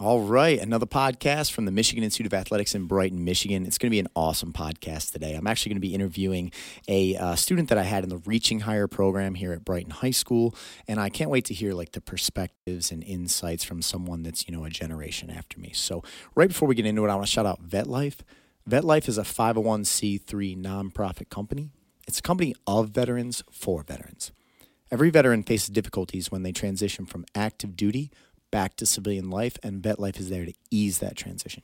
All right, another podcast from the Michigan Institute of Athletics in Brighton, Michigan. It's going to be an awesome podcast today. I'm actually going to be interviewing a uh, student that I had in the Reaching Higher program here at Brighton High School, and I can't wait to hear like the perspectives and insights from someone that's you know a generation after me. So, right before we get into it, I want to shout out VetLife. VetLife is a 501c3 nonprofit company. It's a company of veterans for veterans. Every veteran faces difficulties when they transition from active duty back to civilian life, and VetLife is there to ease that transition.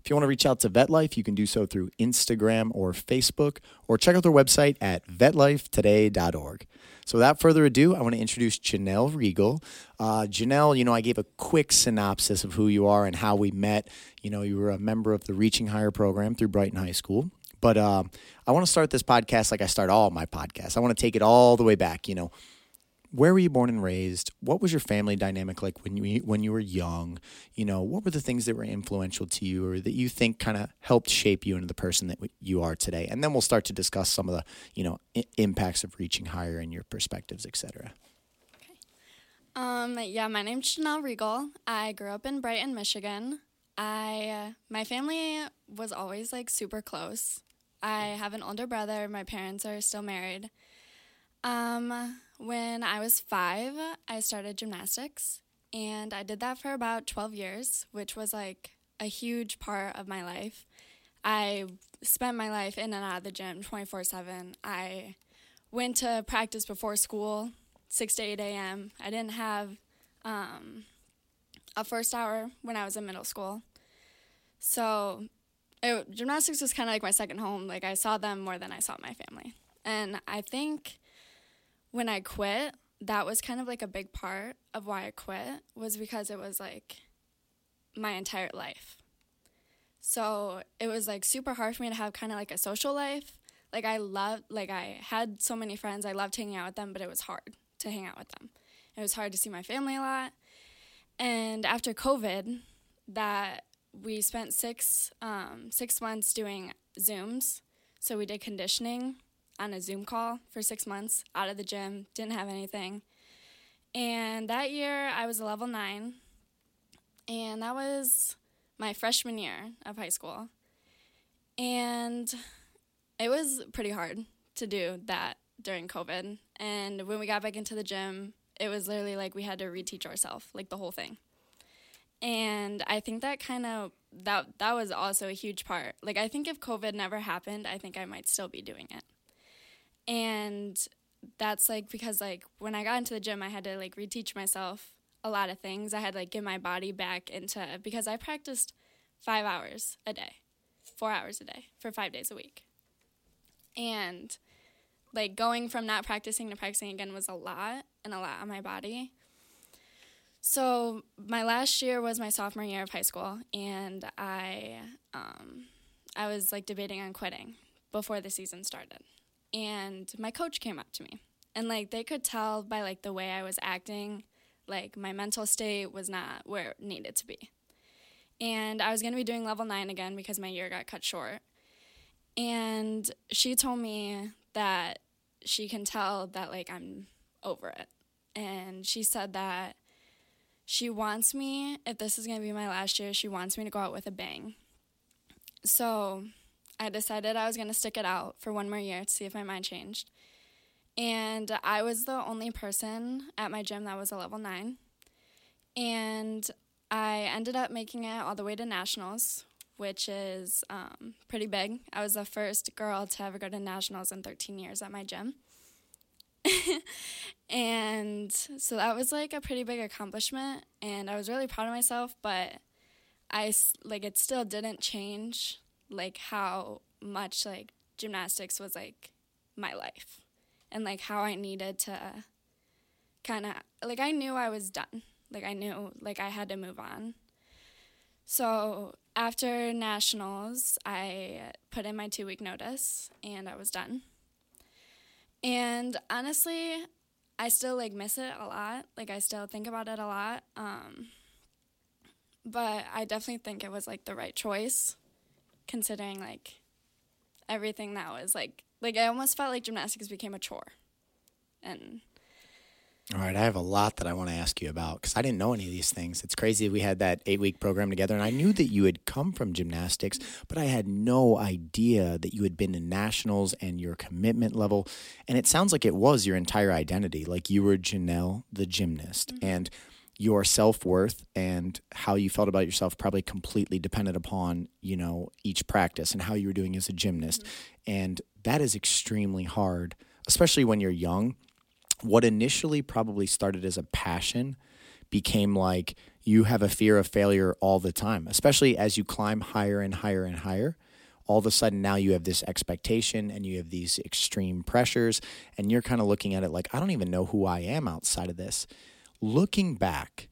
If you want to reach out to VetLife, you can do so through Instagram or Facebook, or check out their website at vetlifetoday.org. So, without further ado, I want to introduce Janelle Rigel. Uh, Janelle, you know, I gave a quick synopsis of who you are and how we met. You know, you were a member of the Reaching Higher program through Brighton High School. But uh, I want to start this podcast like I start all my podcasts. I want to take it all the way back. You know, where were you born and raised? What was your family dynamic like when you when you were young? You know, what were the things that were influential to you or that you think kind of helped shape you into the person that you are today? And then we'll start to discuss some of the, you know, I- impacts of reaching higher in your perspectives, etc. Okay. Um, yeah, my name's Janelle Rigel. I grew up in Brighton, Michigan. I uh, my family was always like super close. I have an older brother. My parents are still married. Um, when I was five, I started gymnastics, and I did that for about 12 years, which was like a huge part of my life. I spent my life in and out of the gym 24 7. I went to practice before school, 6 to 8 a.m. I didn't have um, a first hour when I was in middle school. So it, gymnastics was kind of like my second home. Like I saw them more than I saw my family. And I think when I quit, that was kind of like a big part of why I quit was because it was like my entire life. So it was like super hard for me to have kind of like a social life. Like I loved, like I had so many friends. I loved hanging out with them, but it was hard to hang out with them. It was hard to see my family a lot. And after COVID, that we spent six um, six months doing Zooms. So we did conditioning on a Zoom call for six months out of the gym, didn't have anything. And that year I was a level nine, and that was my freshman year of high school. And it was pretty hard to do that during COVID. And when we got back into the gym, it was literally like we had to reteach ourselves, like the whole thing. And I think that kind of that that was also a huge part. Like I think if COVID never happened, I think I might still be doing it and that's like because like when I got into the gym, I had to like reteach myself a lot of things. I had like get my body back into because I practiced five hours a day, four hours a day for five days a week, and like going from not practicing to practicing again was a lot and a lot on my body. So my last year was my sophomore year of high school, and I um, I was like debating on quitting before the season started and my coach came up to me and like they could tell by like the way I was acting like my mental state was not where it needed to be. And I was going to be doing level 9 again because my year got cut short. And she told me that she can tell that like I'm over it. And she said that she wants me if this is going to be my last year, she wants me to go out with a bang. So, I decided I was going to stick it out for one more year to see if my mind changed. And I was the only person at my gym that was a level nine. And I ended up making it all the way to nationals, which is um, pretty big. I was the first girl to ever go to nationals in 13 years at my gym. and so that was like a pretty big accomplishment. And I was really proud of myself, but I like it still didn't change like how much like gymnastics was like my life and like how I needed to kind of like I knew I was done. Like I knew like I had to move on. So after nationals, I put in my 2 week notice and I was done. And honestly, I still like miss it a lot. Like I still think about it a lot. Um but I definitely think it was like the right choice considering like everything that was like like I almost felt like gymnastics became a chore. And All right, I have a lot that I want to ask you about because I didn't know any of these things. It's crazy we had that eight week program together, and I knew that you had come from gymnastics, but I had no idea that you had been to nationals and your commitment level. And it sounds like it was your entire identity. Like you were Janelle, the gymnast, mm-hmm. and your self worth and how you felt about yourself probably completely depended upon, you know, each practice and how you were doing as a gymnast. Mm-hmm. And that is extremely hard, especially when you're young what initially probably started as a passion became like you have a fear of failure all the time, especially as you climb higher and higher and higher. All of a sudden, now you have this expectation and you have these extreme pressures, and you're kind of looking at it like, I don't even know who I am outside of this. Looking back,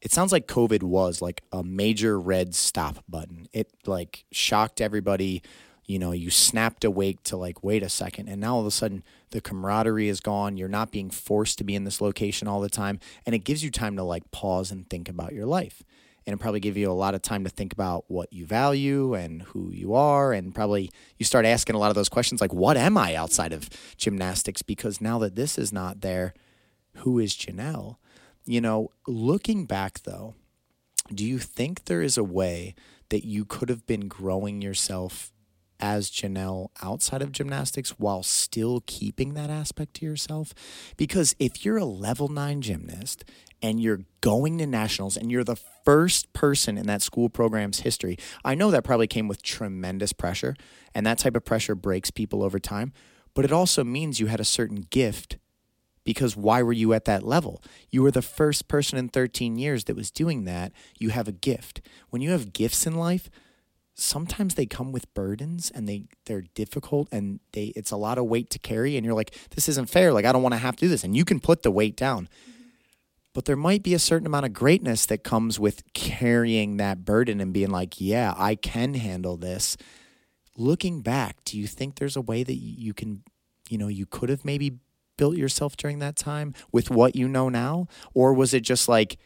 it sounds like COVID was like a major red stop button. It like shocked everybody you know, you snapped awake to like, wait a second. And now all of a sudden the camaraderie is gone. You're not being forced to be in this location all the time. And it gives you time to like pause and think about your life. And it probably give you a lot of time to think about what you value and who you are. And probably you start asking a lot of those questions like, what am I outside of gymnastics? Because now that this is not there, who is Janelle? You know, looking back though, do you think there is a way that you could have been growing yourself as Janelle outside of gymnastics while still keeping that aspect to yourself? Because if you're a level nine gymnast and you're going to nationals and you're the first person in that school program's history, I know that probably came with tremendous pressure, and that type of pressure breaks people over time. But it also means you had a certain gift because why were you at that level? You were the first person in 13 years that was doing that. You have a gift. When you have gifts in life, sometimes they come with burdens and they they're difficult and they it's a lot of weight to carry and you're like this isn't fair like I don't want to have to do this and you can put the weight down but there might be a certain amount of greatness that comes with carrying that burden and being like yeah I can handle this looking back do you think there's a way that you can you know you could have maybe built yourself during that time with what you know now or was it just like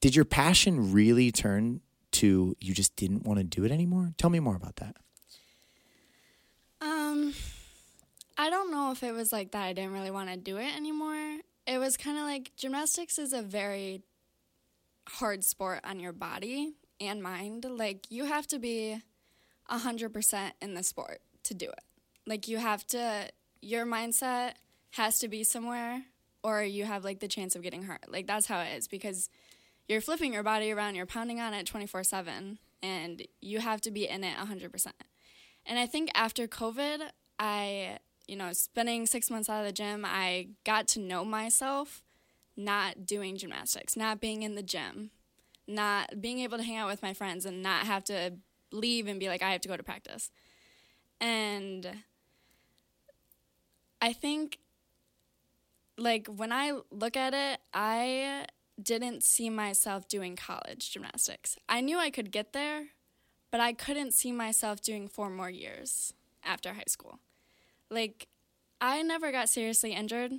did your passion really turn to you just didn't want to do it anymore? Tell me more about that. Um, I don't know if it was like that. I didn't really want to do it anymore. It was kind of like gymnastics is a very hard sport on your body and mind. Like you have to be a hundred percent in the sport to do it. Like you have to, your mindset has to be somewhere, or you have like the chance of getting hurt. Like that's how it is because you're flipping your body around, you're pounding on it 24 7, and you have to be in it 100%. And I think after COVID, I, you know, spending six months out of the gym, I got to know myself not doing gymnastics, not being in the gym, not being able to hang out with my friends and not have to leave and be like, I have to go to practice. And I think, like, when I look at it, I didn't see myself doing college gymnastics. I knew I could get there, but I couldn't see myself doing four more years after high school. Like, I never got seriously injured,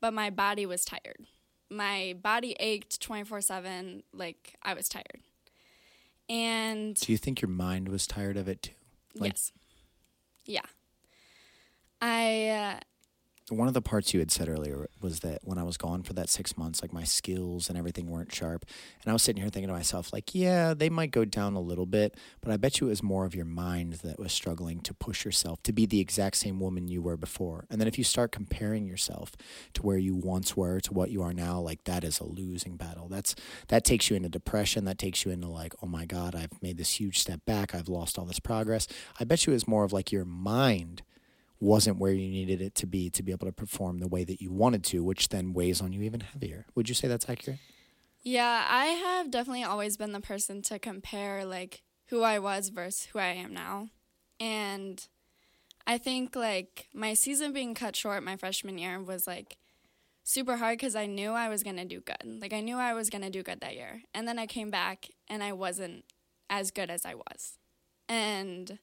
but my body was tired. My body ached 24 7. Like, I was tired. And. Do you think your mind was tired of it too? Like, yes. Yeah. I. Uh, one of the parts you had said earlier was that when I was gone for that six months, like my skills and everything weren't sharp. And I was sitting here thinking to myself, like, yeah, they might go down a little bit, but I bet you it was more of your mind that was struggling to push yourself to be the exact same woman you were before. And then if you start comparing yourself to where you once were to what you are now, like that is a losing battle. That's that takes you into depression. That takes you into like, oh my God, I've made this huge step back. I've lost all this progress. I bet you it was more of like your mind wasn't where you needed it to be to be able to perform the way that you wanted to, which then weighs on you even heavier. Would you say that's accurate? Yeah, I have definitely always been the person to compare like who I was versus who I am now. And I think like my season being cut short my freshman year was like super hard because I knew I was going to do good. Like I knew I was going to do good that year. And then I came back and I wasn't as good as I was. And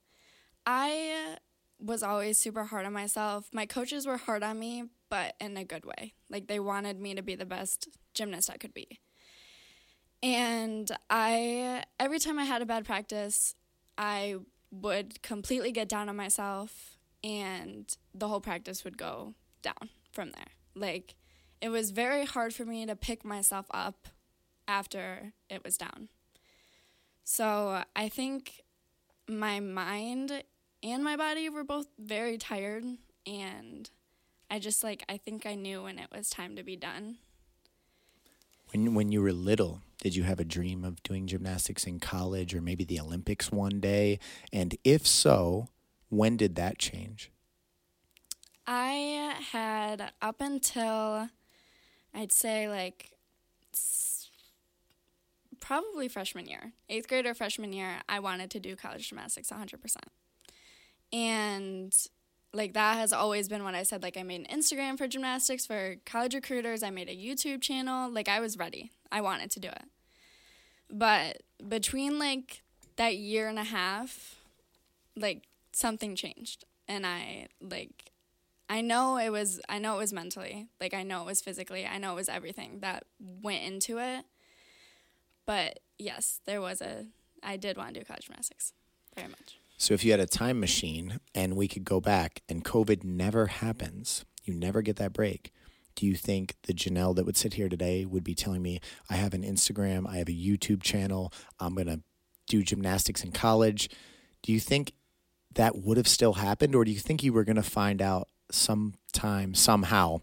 I was always super hard on myself. My coaches were hard on me, but in a good way. Like they wanted me to be the best gymnast I could be. And I every time I had a bad practice, I would completely get down on myself and the whole practice would go down from there. Like it was very hard for me to pick myself up after it was down. So I think my mind and my body were both very tired and I just like I think I knew when it was time to be done. When when you were little, did you have a dream of doing gymnastics in college or maybe the Olympics one day? And if so, when did that change? I had up until I'd say like probably freshman year, eighth grade or freshman year, I wanted to do college gymnastics 100%. And like that has always been what I said. Like I made an Instagram for gymnastics for college recruiters, I made a YouTube channel. Like I was ready, I wanted to do it. But between like that year and a half, like something changed. And I like I know it was I know it was mentally. Like I know it was physically. I know it was everything that went into it. But yes, there was a I did want to do college gymnastics. Very much. So if you had a time machine and we could go back and COVID never happens, you never get that break. Do you think the Janelle that would sit here today would be telling me, I have an Instagram, I have a YouTube channel, I'm going to do gymnastics in college? Do you think that would have still happened, or do you think you were going to find out sometime, somehow,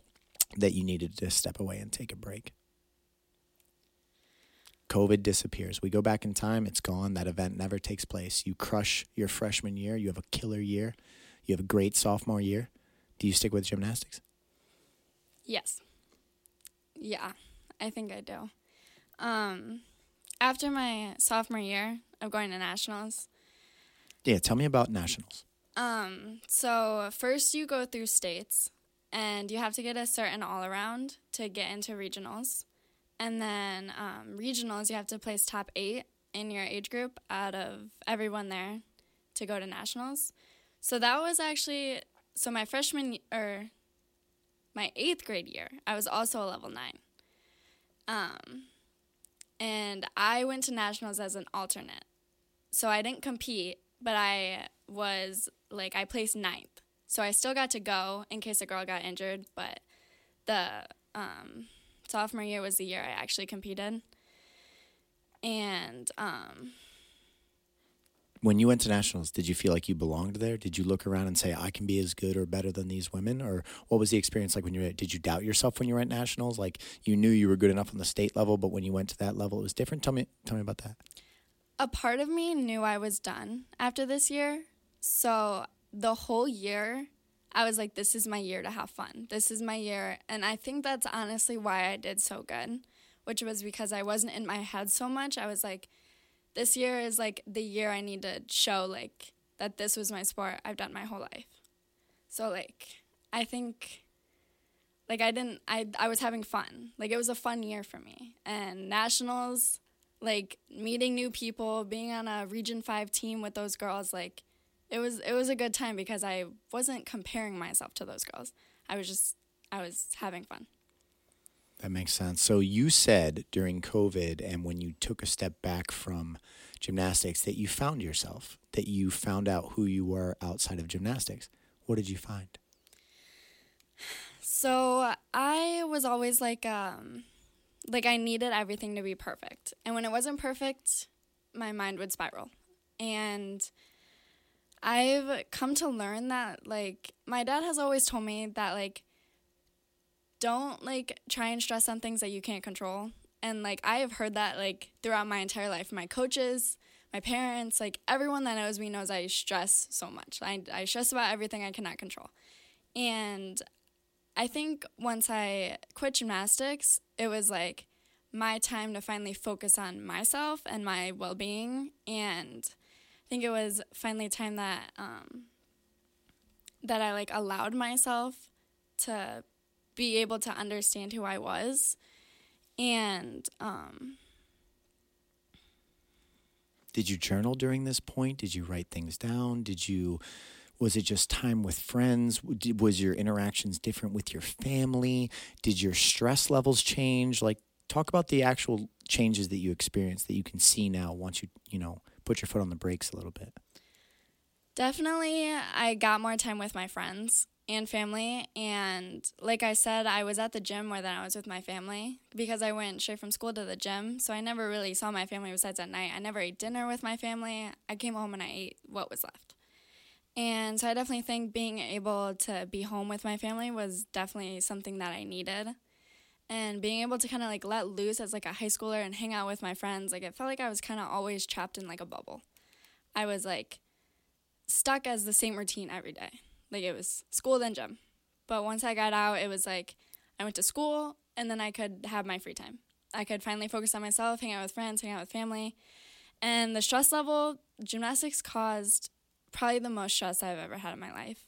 that you needed to step away and take a break? COVID disappears. We go back in time, it's gone. That event never takes place. You crush your freshman year, you have a killer year, you have a great sophomore year. Do you stick with gymnastics? Yes. Yeah, I think I do. Um, after my sophomore year of going to nationals, yeah, tell me about nationals. Um, so first you go through states and you have to get a certain all around to get into regionals. And then um, regionals, you have to place top eight in your age group out of everyone there to go to nationals. So that was actually so my freshman or my eighth grade year, I was also a level nine. Um, and I went to nationals as an alternate. So I didn't compete, but I was like I placed ninth. So I still got to go in case a girl got injured, but the um, sophomore year was the year I actually competed. And um, when you went to nationals, did you feel like you belonged there? Did you look around and say, I can be as good or better than these women? Or what was the experience like when you were, did you doubt yourself when you were at nationals? Like you knew you were good enough on the state level, but when you went to that level, it was different. Tell me, tell me about that. A part of me knew I was done after this year. So the whole year, I was like, this is my year to have fun. This is my year. And I think that's honestly why I did so good, which was because I wasn't in my head so much. I was like, this year is like the year I need to show like that this was my sport I've done my whole life. So like I think like I didn't I I was having fun. Like it was a fun year for me. And nationals like meeting new people, being on a region 5 team with those girls like it was it was a good time because I wasn't comparing myself to those girls. I was just I was having fun. That makes sense. So you said during COVID and when you took a step back from gymnastics that you found yourself, that you found out who you were outside of gymnastics. What did you find? So I was always like um like I needed everything to be perfect. And when it wasn't perfect, my mind would spiral. And I've come to learn that like my dad has always told me that like don't like try and stress on things that you can't control. And like I have heard that like throughout my entire life. My coaches, my parents, like everyone that knows me knows I stress so much. I I stress about everything I cannot control. And I think once I quit gymnastics, it was like my time to finally focus on myself and my well-being and I think it was finally time that um, that I like allowed myself to be able to understand who I was, and um, did you journal during this point? Did you write things down? Did you was it just time with friends? Was your interactions different with your family? Did your stress levels change? Like talk about the actual changes that you experienced that you can see now once you you know put your foot on the brakes a little bit? Definitely, I got more time with my friends. and family. And like I said, I was at the gym more than I was with my family because I went straight from school to the gym. So I never really saw my family besides at night. I never ate dinner with my family. I came home and I ate what was left. And so I definitely think being able to be home with my family was definitely something that I needed. And being able to kind of like let loose as like a high schooler and hang out with my friends, like it felt like I was kind of always trapped in like a bubble. I was like stuck as the same routine every day. Like it was school then gym. But once I got out, it was like I went to school and then I could have my free time. I could finally focus on myself, hang out with friends, hang out with family. And the stress level, gymnastics caused probably the most stress I've ever had in my life.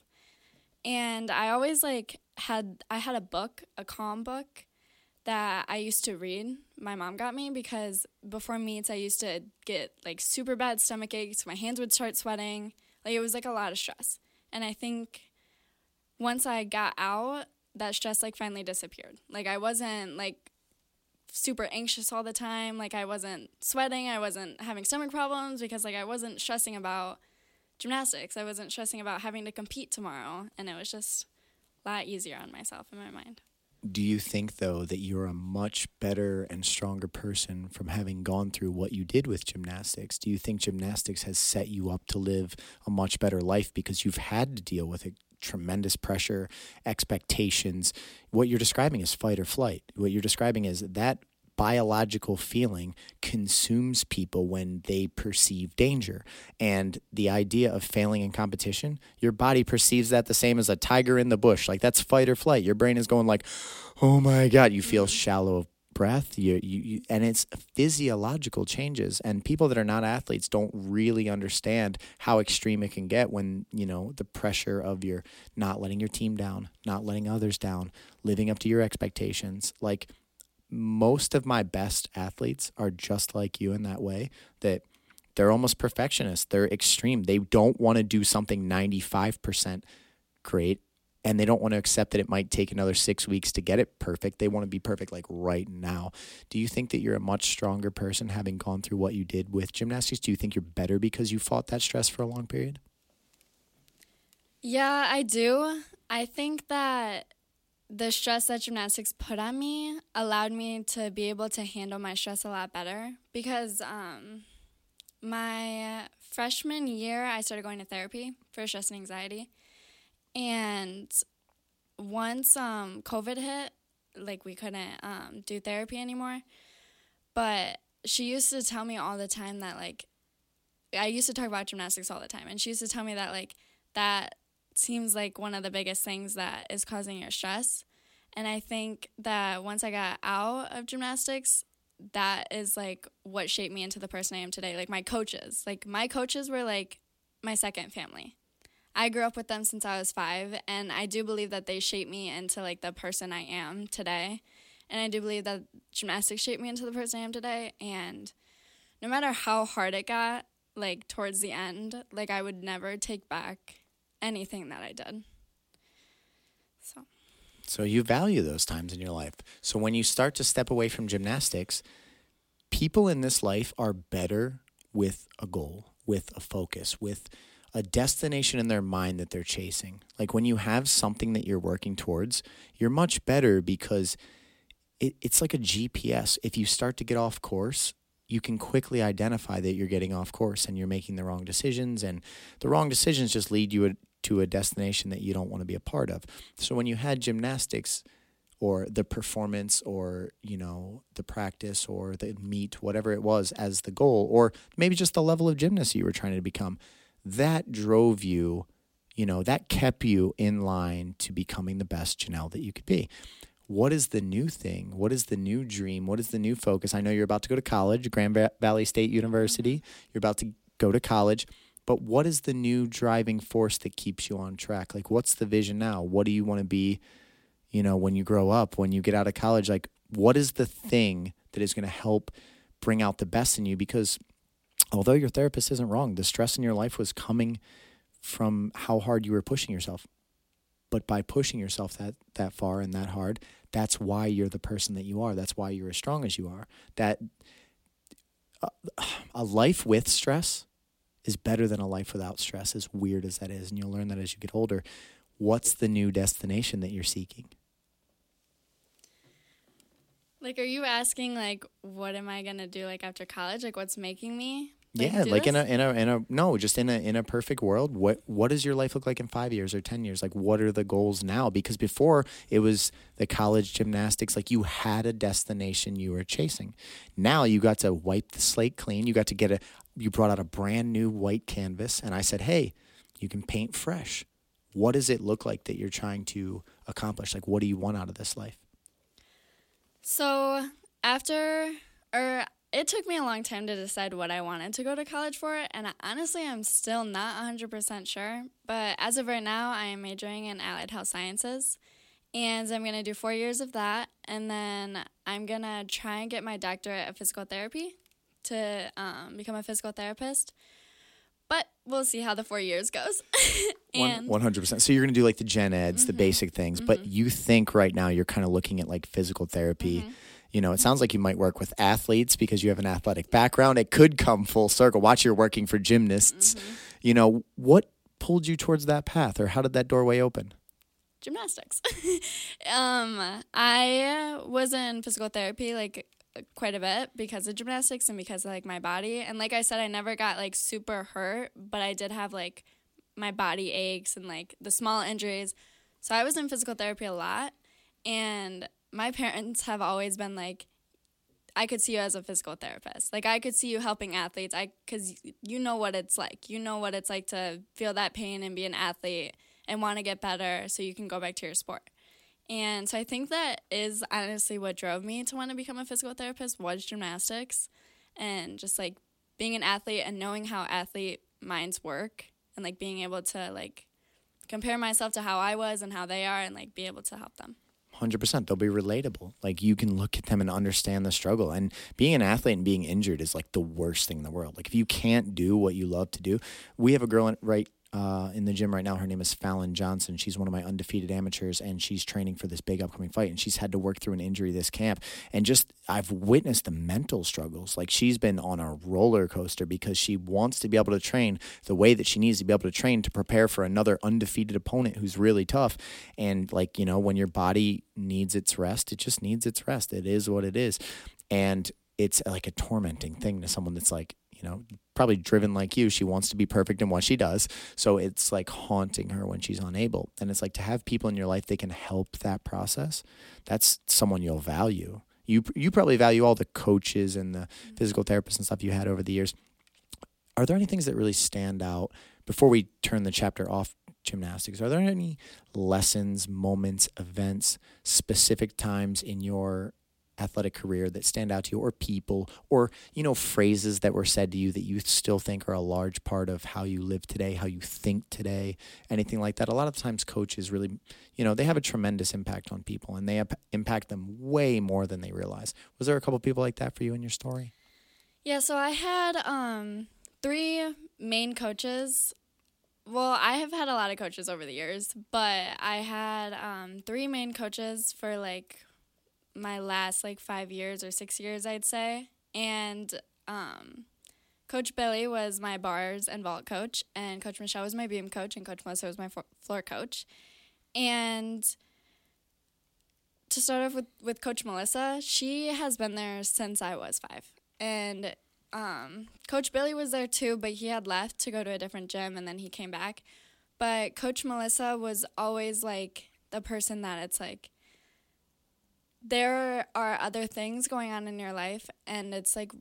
And I always like had I had a book, a calm book that I used to read. My mom got me because before meets I used to get like super bad stomach aches, my hands would start sweating. Like it was like a lot of stress. And I think once I got out, that stress like finally disappeared. Like I wasn't like super anxious all the time. Like I wasn't sweating, I wasn't having stomach problems because like I wasn't stressing about gymnastics. I wasn't stressing about having to compete tomorrow and it was just a lot easier on myself in my mind. Do you think though that you're a much better and stronger person from having gone through what you did with gymnastics? Do you think gymnastics has set you up to live a much better life because you've had to deal with it? tremendous pressure, expectations. What you're describing is fight or flight. What you're describing is that biological feeling consumes people when they perceive danger. And the idea of failing in competition, your body perceives that the same as a tiger in the bush. Like that's fight or flight. Your brain is going like, "Oh my god," you feel shallow of breath you, you, you, and it's physiological changes and people that are not athletes don't really understand how extreme it can get when you know the pressure of your not letting your team down not letting others down living up to your expectations like most of my best athletes are just like you in that way that they're almost perfectionists. They're extreme. They don't want to do something 95% great and they don't want to accept that it might take another 6 weeks to get it perfect. They want to be perfect like right now. Do you think that you're a much stronger person having gone through what you did with gymnastics? Do you think you're better because you fought that stress for a long period? Yeah, I do. I think that the stress that gymnastics put on me allowed me to be able to handle my stress a lot better because um, my freshman year I started going to therapy for stress and anxiety. And once um, COVID hit, like we couldn't um, do therapy anymore. But she used to tell me all the time that like I used to talk about gymnastics all the time, and she used to tell me that like that seems like one of the biggest things that is causing your stress. And I think that once I got out of gymnastics, that is like what shaped me into the person I am today. Like my coaches, like my coaches were like my second family. I grew up with them since I was five, and I do believe that they shaped me into like the person I am today. And I do believe that gymnastics shaped me into the person I am today. And no matter how hard it got, like towards the end, like I would never take back anything that I did. So. So you value those times in your life. So when you start to step away from gymnastics, people in this life are better with a goal, with a focus, with a destination in their mind that they're chasing. Like when you have something that you're working towards, you're much better because it, it's like a GPS. If you start to get off course, you can quickly identify that you're getting off course and you're making the wrong decisions and the wrong decisions just lead you to a destination that you don't want to be a part of. So when you had gymnastics or the performance or, you know, the practice or the meet, whatever it was as the goal, or maybe just the level of gymnast you were trying to become, that drove you, you know, that kept you in line to becoming the best Janelle that you could be. What is the new thing? What is the new dream? What is the new focus? I know you're about to go to college, Grand Valley State University. Mm-hmm. You're about to go to college but what is the new driving force that keeps you on track? Like, what's the vision now? What do you want to be, you know, when you grow up, when you get out of college? Like, what is the thing that is going to help bring out the best in you? Because although your therapist isn't wrong, the stress in your life was coming from how hard you were pushing yourself. But by pushing yourself that, that far and that hard, that's why you're the person that you are. That's why you're as strong as you are. That uh, a life with stress is better than a life without stress, as weird as that is. And you'll learn that as you get older. what's the new destination that you're seeking? Like, are you asking like, what am I gonna do like after college? Like, what's making me? Like, yeah, like in a in a in a no, just in a in a perfect world, what what does your life look like in 5 years or 10 years? Like what are the goals now? Because before it was the college gymnastics like you had a destination you were chasing. Now you got to wipe the slate clean. You got to get a you brought out a brand new white canvas and I said, "Hey, you can paint fresh. What does it look like that you're trying to accomplish? Like what do you want out of this life?" So after, or it took me a long time to decide what I wanted to go to college for, and I, honestly, I'm still not 100% sure. But as of right now, I am majoring in allied health sciences, and I'm gonna do four years of that, and then I'm gonna try and get my doctorate of physical therapy to um, become a physical therapist. But we'll see how the four years goes. and One hundred percent. So you're gonna do like the gen eds, the mm-hmm. basic things, but mm-hmm. you think right now you're kind of looking at like physical therapy. Mm-hmm. You know, it sounds like you might work with athletes because you have an athletic background. It could come full circle. Watch you're working for gymnasts. You know, what pulled you towards that path, or how did that doorway open? gymnastics. um, I uh, was in physical therapy like quite a bit because of gymnastics and because of like my body. And like I said, I never got like super hurt, but I did have like my body aches and like the small injuries. So I was in physical therapy a lot. And my parents have always been like, I could see you as a physical therapist. Like I could see you helping athletes. I cuz you know what it's like. You know what it's like to feel that pain and be an athlete and want to get better so you can go back to your sport. And so I think that is honestly what drove me to want to become a physical therapist was gymnastics and just like being an athlete and knowing how athlete minds work and like being able to like compare myself to how I was and how they are and like be able to help them. Hundred percent. They'll be relatable. Like you can look at them and understand the struggle. And being an athlete and being injured is like the worst thing in the world. Like if you can't do what you love to do, we have a girl right uh, in the gym right now. Her name is Fallon Johnson. She's one of my undefeated amateurs, and she's training for this big upcoming fight. And she's had to work through an injury this camp. And just I've witnessed the mental struggles. Like she's been on a roller coaster because she wants to be able to train the way that she needs to be able to train to prepare for another undefeated opponent who's really tough. And like you know, when your body needs its rest, it just needs its rest. It is what it is, and it's like a tormenting thing to someone that's like you know, probably driven like you. She wants to be perfect in what she does. So it's like haunting her when she's unable. And it's like to have people in your life that can help that process. That's someone you'll value. You you probably value all the coaches and the mm-hmm. physical therapists and stuff you had over the years. Are there any things that really stand out before we turn the chapter off gymnastics? Are there any lessons, moments, events, specific times in your athletic career that stand out to you or people or you know phrases that were said to you that you still think are a large part of how you live today how you think today anything like that. A lot of times coaches really you know they have a tremendous impact on people and they impact them way more than they realize. Was there a couple people like that for you in your story? Yeah, so I had um, three main coaches. Well, I have had a lot of coaches over the years, but I had um, three main coaches for like my last like five years or six years, I'd say. And um, Coach Billy was my bars and vault coach, and Coach Michelle was my beam coach, and Coach Melissa was my floor coach. And to start off with, with Coach Melissa, she has been there since I was five. And um, Coach Billy was there too, but he had left to go to a different gym and then he came back. But Coach Melissa was always like the person that it's like, there are other things going on in your life, and it's like,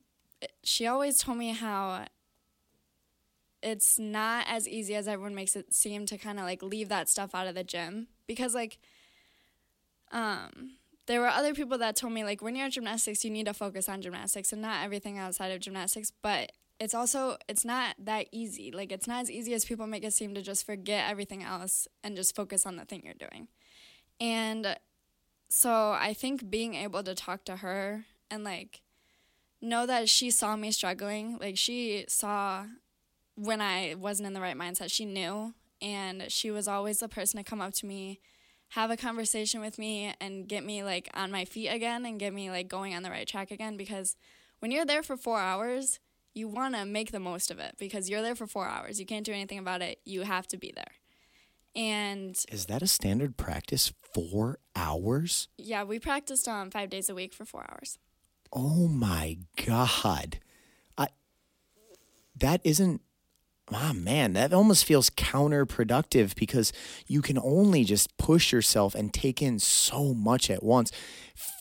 she always told me how it's not as easy as everyone makes it seem to kind of like leave that stuff out of the gym. Because like um there were other people that told me like when you're at gymnastics you need to focus on gymnastics and not everything outside of gymnastics. But it's also it's not that easy. Like it's not as easy as people make it seem to just forget everything else and just focus on the thing you're doing. And so i think being able to talk to her and like know that she saw me struggling like she saw when I wasn't in the right mindset, she knew. And she was always the person to come up to me, have a conversation with me, and get me like on my feet again and get me like going on the right track again. Because when you're there for four hours, you want to make the most of it because you're there for four hours. You can't do anything about it. You have to be there. And Is that a standard practice? Four hours? yeah, we practiced um, five days a week for four hours. Oh my God. I that isn't ah man, that almost feels counterproductive because you can only just push yourself and take in so much at once.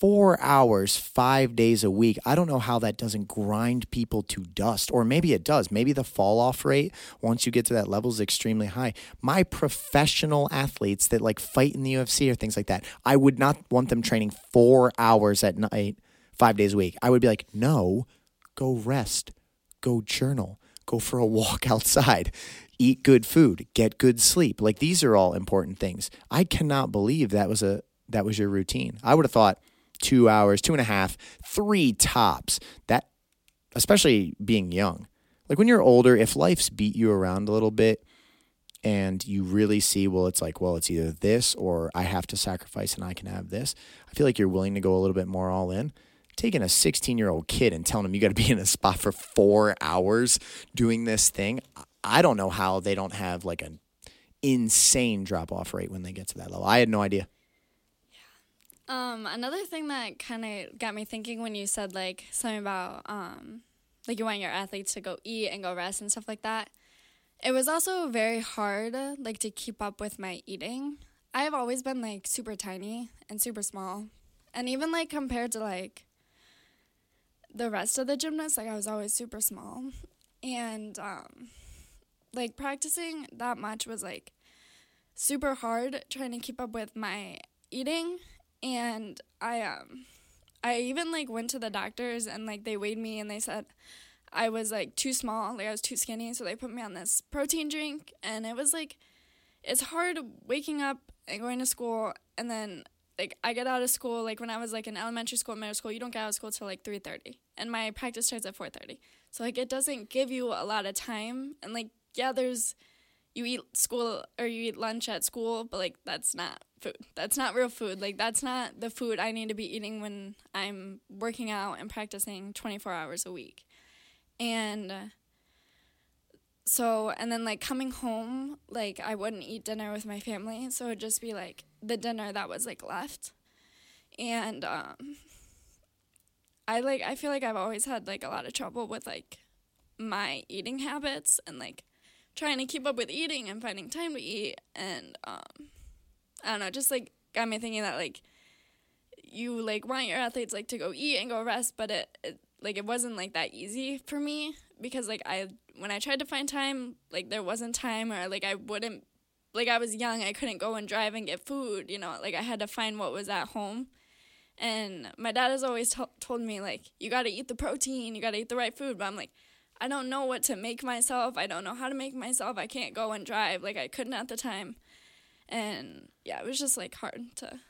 Four hours, five days a week. I don't know how that doesn't grind people to dust. Or maybe it does. Maybe the fall off rate once you get to that level is extremely high. My professional athletes that like fight in the UFC or things like that, I would not want them training four hours at night five days a week. I would be like, no, go rest, go journal, go for a walk outside, eat good food, get good sleep. Like these are all important things. I cannot believe that was a that was your routine. I would have thought two hours, two and a half, three tops. That especially being young. Like when you're older, if life's beat you around a little bit and you really see, well, it's like, well, it's either this or I have to sacrifice and I can have this. I feel like you're willing to go a little bit more all in taking a 16 year old kid and telling him you got to be in a spot for four hours doing this thing, I don't know how they don't have like an insane drop off rate when they get to that level. I had no idea. Um, another thing that kind of got me thinking when you said like something about um, like you want your athletes to go eat and go rest and stuff like that. It was also very hard like to keep up with my eating. I have always been like super tiny and super small, and even like compared to like the rest of the gymnasts, like I was always super small, and um, like practicing that much was like super hard trying to keep up with my eating. And I um I even like went to the doctors and like they weighed me and they said I was like too small, like I was too skinny, so they put me on this protein drink and it was like it's hard waking up and going to school and then like I get out of school like when I was like in elementary school, middle school, you don't get out of school till like 3:30 and my practice starts at 4:30. So like it doesn't give you a lot of time and like yeah, there's you eat school or you eat lunch at school, but like that's not food. That's not real food. Like that's not the food I need to be eating when I'm working out and practicing 24 hours a week. And so and then like coming home, like I wouldn't eat dinner with my family, so it'd just be like the dinner that was like left. And um I like I feel like I've always had like a lot of trouble with like my eating habits and like trying to keep up with eating and finding time to eat and um I don't know, just like got me thinking that like you like want your athletes like to go eat and go rest, but it, it like it wasn't like that easy for me because like I when I tried to find time, like there wasn't time or like I wouldn't like I was young, I couldn't go and drive and get food, you know, like I had to find what was at home. And my dad has always t- told me like you got to eat the protein, you got to eat the right food, but I'm like I don't know what to make myself. I don't know how to make myself. I can't go and drive like I couldn't at the time. And yeah, it was just like hard to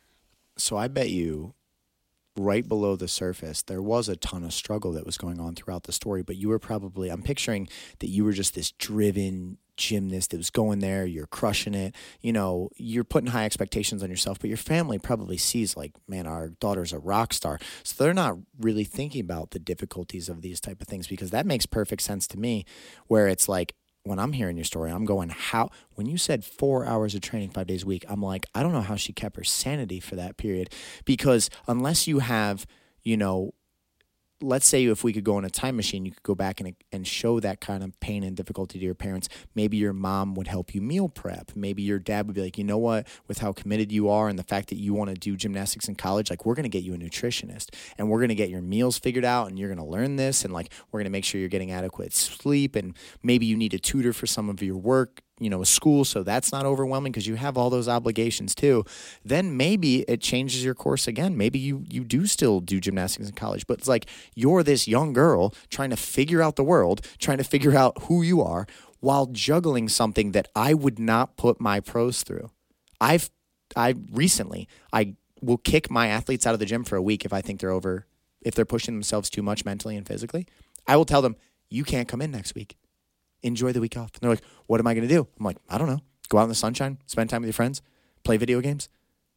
So I bet you right below the surface, there was a ton of struggle that was going on throughout the story, but you were probably, I'm picturing that you were just this driven gymnast that was going there, you're crushing it, you know, you're putting high expectations on yourself, but your family probably sees like, man, our daughter's a rock star. So they're not really thinking about the difficulties of these type of things because that makes perfect sense to me where it's like, when I'm hearing your story, I'm going, how, when you said four hours of training five days a week, I'm like, I don't know how she kept her sanity for that period. Because unless you have, you know, let's say if we could go in a time machine, you could go back and, and show that kind of pain and difficulty to your parents. Maybe your mom would help you meal prep. Maybe your dad would be like, you know what, with how committed you are and the fact that you want to do gymnastics in college, like we're going to get you a nutritionist and we're going to get your meals figured out and you're going to learn this and like we're going to make sure you're getting adequate sleep and maybe you need a tutor for some of your work you know a school so that's not overwhelming because you have all those obligations too then maybe it changes your course again. Maybe you you do still do gymnastics in college but it's like you're this young girl trying to figure out the world trying to figure out who you are while juggling something that I would not put my pros through. I've I recently I will kick my athletes out of the gym for a week if I think they're over if they're pushing themselves too much mentally and physically. I will tell them you can't come in next week enjoy the week off. And they're like, what am I going to do? I'm like, I don't know. Go out in the sunshine, spend time with your friends, play video games,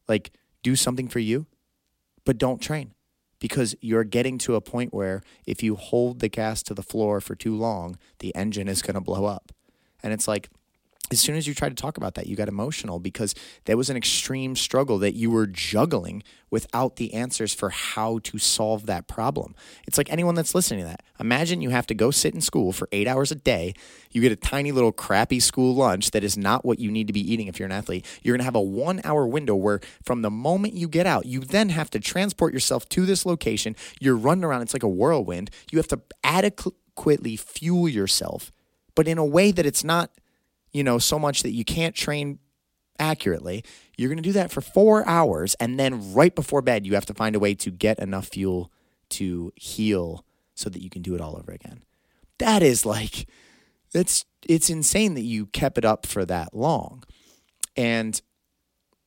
like do something for you, but don't train because you're getting to a point where if you hold the gas to the floor for too long, the engine is going to blow up. And it's like, as soon as you tried to talk about that, you got emotional because there was an extreme struggle that you were juggling without the answers for how to solve that problem. It's like anyone that's listening to that. Imagine you have to go sit in school for eight hours a day. You get a tiny little crappy school lunch that is not what you need to be eating if you're an athlete. You're going to have a one hour window where from the moment you get out, you then have to transport yourself to this location. You're running around. It's like a whirlwind. You have to adequately fuel yourself, but in a way that it's not you know, so much that you can't train accurately. You're going to do that for four hours. And then right before bed, you have to find a way to get enough fuel to heal so that you can do it all over again. That is like, that's, it's insane that you kept it up for that long. And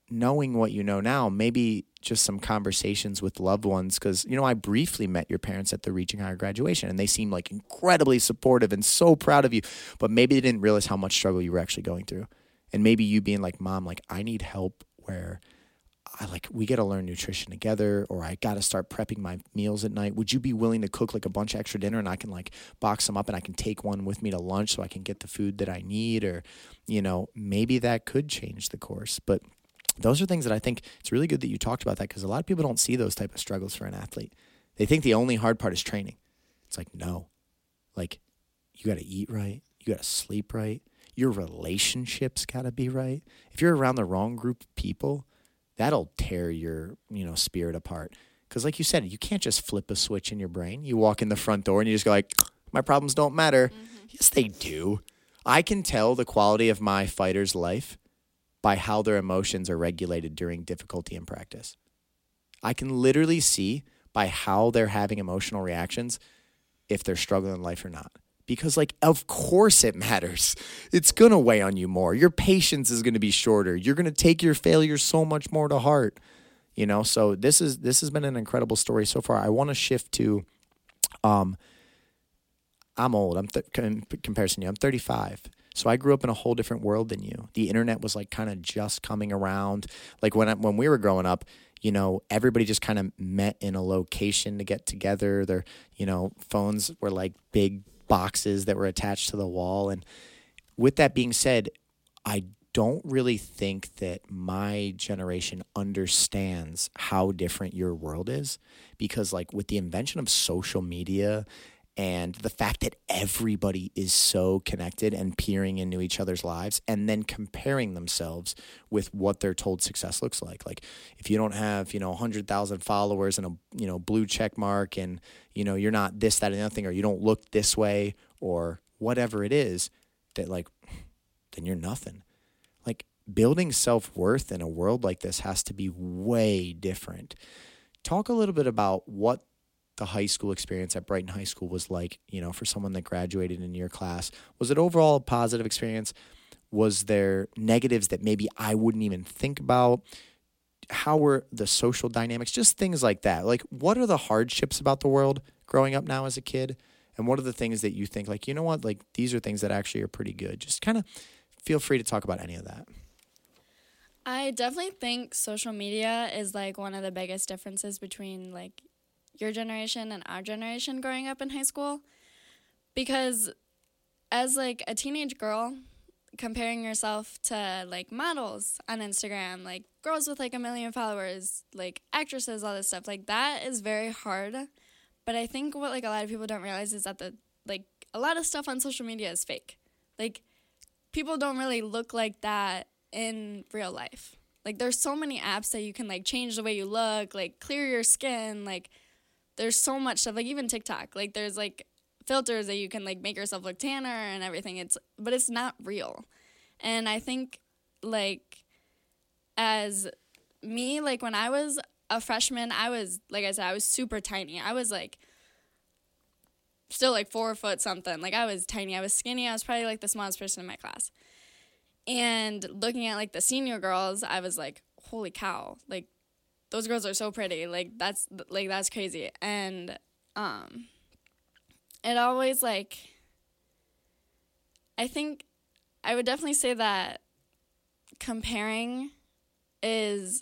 knowing what you know now, maybe just some conversations with loved ones because you know I briefly met your parents at the Reaching Higher graduation and they seemed like incredibly supportive and so proud of you, but maybe they didn't realize how much struggle you were actually going through, and maybe you being like, "Mom, like I need help where." I like we got to learn nutrition together or I got to start prepping my meals at night. Would you be willing to cook like a bunch extra dinner and I can like box them up and I can take one with me to lunch so I can get the food that I need or you know, maybe that could change the course. But those are things that I think it's really good that you talked about that because a lot of people don't see those type of struggles for an athlete. They think the only hard part is training. It's like no, like you got to eat right, you got to sleep right, your relationships got to be right. If you're around the wrong group of people, that'll tear your you know spirit apart. Because like you said, you can't just flip a switch in your brain. You walk in the front door and you just go like, my problems don't matter. Mm-hmm. Yes, they do. I can tell the quality of my fighter's life by how their emotions are regulated during difficulty in practice. I can literally see by how they're having emotional reactions if they're struggling in life or not. Because, like, of course it matters. It's to weigh on you more. Your patience is to be shorter. You're to take your failures so much more to heart. You know, so this is this has been an incredible story so far. I want to shift to um I'm old. I'm th- in comparison to you. I'm 35. So I grew up in a whole different world than you. The internet was like kind of just coming around. Like when I, when we were growing up, you know, everybody just kind of met in a location to get together. Their, you know, phones were like big boxes that were attached to the wall. And with that being said, I don't really think that my generation understands how different your world is because like with the invention of social media and the fact that everybody is so connected and peering into each other's lives and then comparing themselves with what they're told success looks like. Like if you don't have you know 100,000 followers and a you know blue check mark and you know you're not this that and the other thing or you don't look this way or whatever it is that like then you're nothing. Like building self-worth in a world like this has to be way different. Talk a little bit about what the high school experience at Brighton High School was like, you know, for someone that graduated in your class? Was it overall a positive experience? Was there negatives that maybe I wouldn't even think about? How were the social dynamics? Just things like that. Like, what are the hardships about the world growing up now as a kid? And what are the things that you think, like, you know what, like, these are things that actually are pretty good? Just kind of feel free to talk about any of that. I definitely think social media is like one of the biggest differences between like your generation and our generation growing up in high school because as like a teenage girl comparing yourself to like models on Instagram, like girls with like a million followers, like actresses, all this stuff, like that is very hard. But I think what like a lot of people don't realize is that the like a lot of stuff on social media is fake. Like people don't really look like that in real life. Like there's so many apps that you can like change the way you look, like clear your skin, like there's so much stuff like even TikTok like there's like filters that you can like make yourself look tanner and everything. It's but it's not real. And I think like as me like when I was a freshman I was like I said I was super tiny. I was like still like four foot something. Like I was tiny. I was skinny. I was probably like the smallest person in my class. And looking at like the senior girls I was like holy cow. Like those girls are so pretty. Like that's like that's crazy. And um it always like I think I would definitely say that comparing is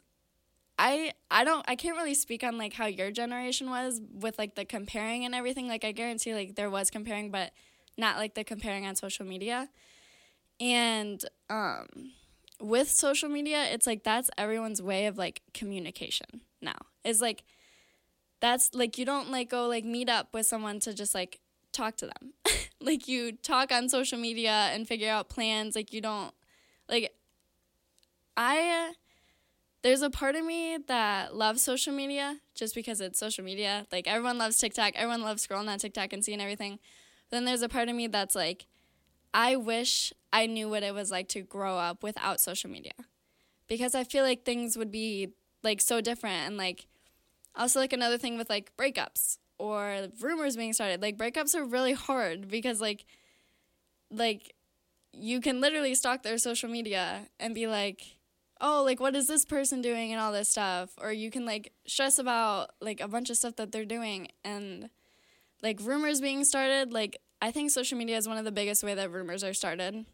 I I don't I can't really speak on like how your generation was with like the comparing and everything. Like I guarantee like there was comparing but not like the comparing on social media. And um, with social media, it's like that's everyone's way of like communication now. Is like that's like you don't like go like meet up with someone to just like talk to them. like you talk on social media and figure out plans. Like you don't like I there's a part of me that loves social media just because it's social media. Like everyone loves TikTok, everyone loves scrolling on TikTok and seeing everything. Then there's a part of me that's like I wish I knew what it was like to grow up without social media. Because I feel like things would be like so different and like also like another thing with like breakups or rumors being started. Like breakups are really hard because like like you can literally stalk their social media and be like, "Oh, like what is this person doing?" and all this stuff, or you can like stress about like a bunch of stuff that they're doing and like rumors being started. Like I think social media is one of the biggest way that rumors are started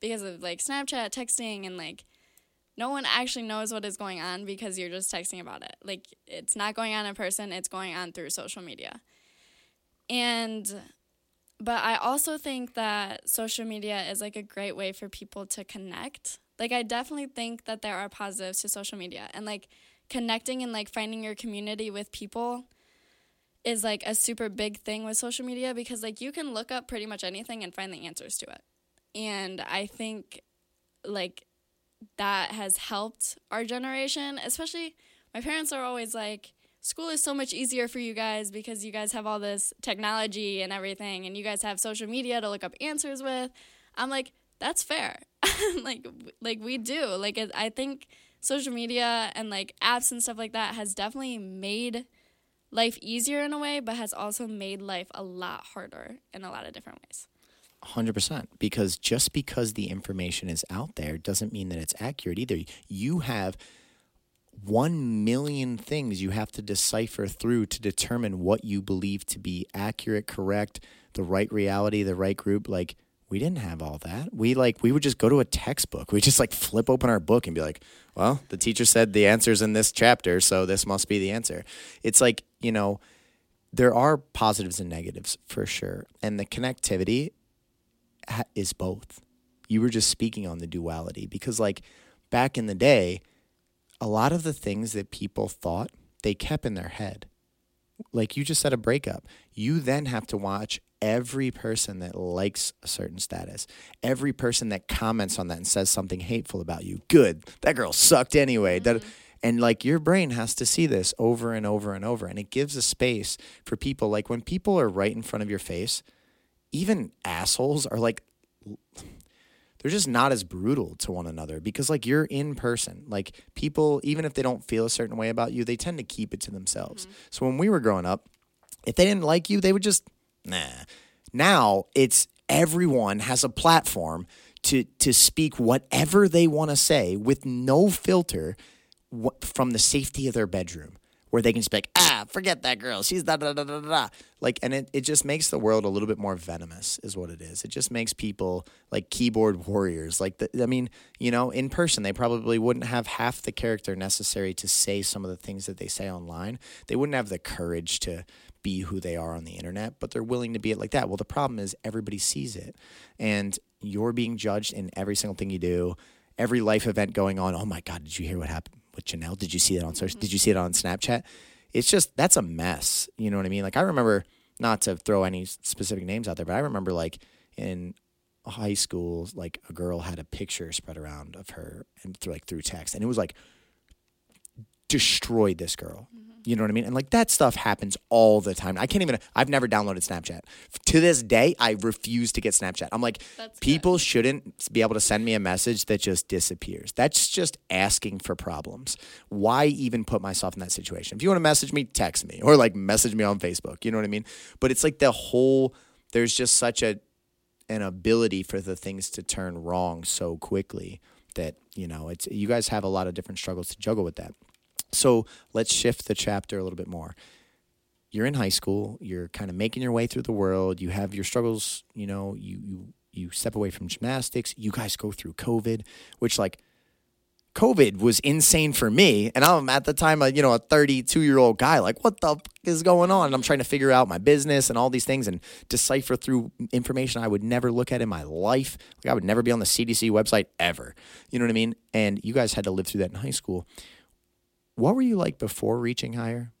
because of like Snapchat, texting and like no one actually knows what is going on because you're just texting about it. Like it's not going on in person, it's going on through social media. And but I also think that social media is like a great way for people to connect. Like I definitely think that there are positives to social media and like connecting and like finding your community with people is like a super big thing with social media because like you can look up pretty much anything and find the answers to it. And I think like that has helped our generation, especially my parents are always like, school is so much easier for you guys because you guys have all this technology and everything and you guys have social media to look up answers with. I'm like, that's fair. like like we do. Like I think social media and like apps and stuff like that has definitely made life easier in a way, but has also made life a lot harder in a lot of different ways. 100% because just because the information is out there doesn't mean that it's accurate either you have 1 million things you have to decipher through to determine what you believe to be accurate correct the right reality the right group like we didn't have all that we like we would just go to a textbook we just like flip open our book and be like well the teacher said the answer's in this chapter so this must be the answer it's like you know there are positives and negatives for sure and the connectivity is both. You were just speaking on the duality because, like, back in the day, a lot of the things that people thought they kept in their head. Like you just said, a breakup. You then have to watch every person that likes a certain status, every person that comments on that and says something hateful about you. Good. That girl sucked anyway. Mm-hmm. That, and like your brain has to see this over and over and over. And it gives a space for people. Like when people are right in front of your face, even assholes are like they're just not as brutal to one another because like you're in person like people even if they don't feel a certain way about you they tend to keep it to themselves mm-hmm. so when we were growing up if they didn't like you they would just nah now it's everyone has a platform to to speak whatever they want to say with no filter from the safety of their bedroom where they can like, ah, forget that girl. She's da da da da da. Like, and it, it just makes the world a little bit more venomous, is what it is. It just makes people like keyboard warriors. Like, the, I mean, you know, in person, they probably wouldn't have half the character necessary to say some of the things that they say online. They wouldn't have the courage to be who they are on the internet, but they're willing to be it like that. Well, the problem is everybody sees it, and you're being judged in every single thing you do. Every life event going on. Oh my God, did you hear what happened? with Janelle. Did you see that on social? Did you see it on Snapchat? It's just that's a mess. You know what I mean? Like I remember not to throw any specific names out there, but I remember like in high school, like a girl had a picture spread around of her and through like through text, and it was like destroyed this girl. Mm-hmm. You know what I mean? And like that stuff happens all the time. I can't even, I've never downloaded Snapchat. To this day, I refuse to get Snapchat. I'm like, That's people good. shouldn't be able to send me a message that just disappears. That's just asking for problems. Why even put myself in that situation? If you want to message me, text me or like message me on Facebook. You know what I mean? But it's like the whole, there's just such a, an ability for the things to turn wrong so quickly that, you know, it's, you guys have a lot of different struggles to juggle with that. So let's shift the chapter a little bit more. You're in high school, you're kind of making your way through the world, you have your struggles, you know, you you you step away from gymnastics, you guys go through COVID, which like COVID was insane for me. And I'm at the time, a, you know, a 32 year old guy, like, what the fuck is going on? And I'm trying to figure out my business and all these things and decipher through information I would never look at in my life. Like, I would never be on the CDC website ever. You know what I mean? And you guys had to live through that in high school. What were you like before reaching higher?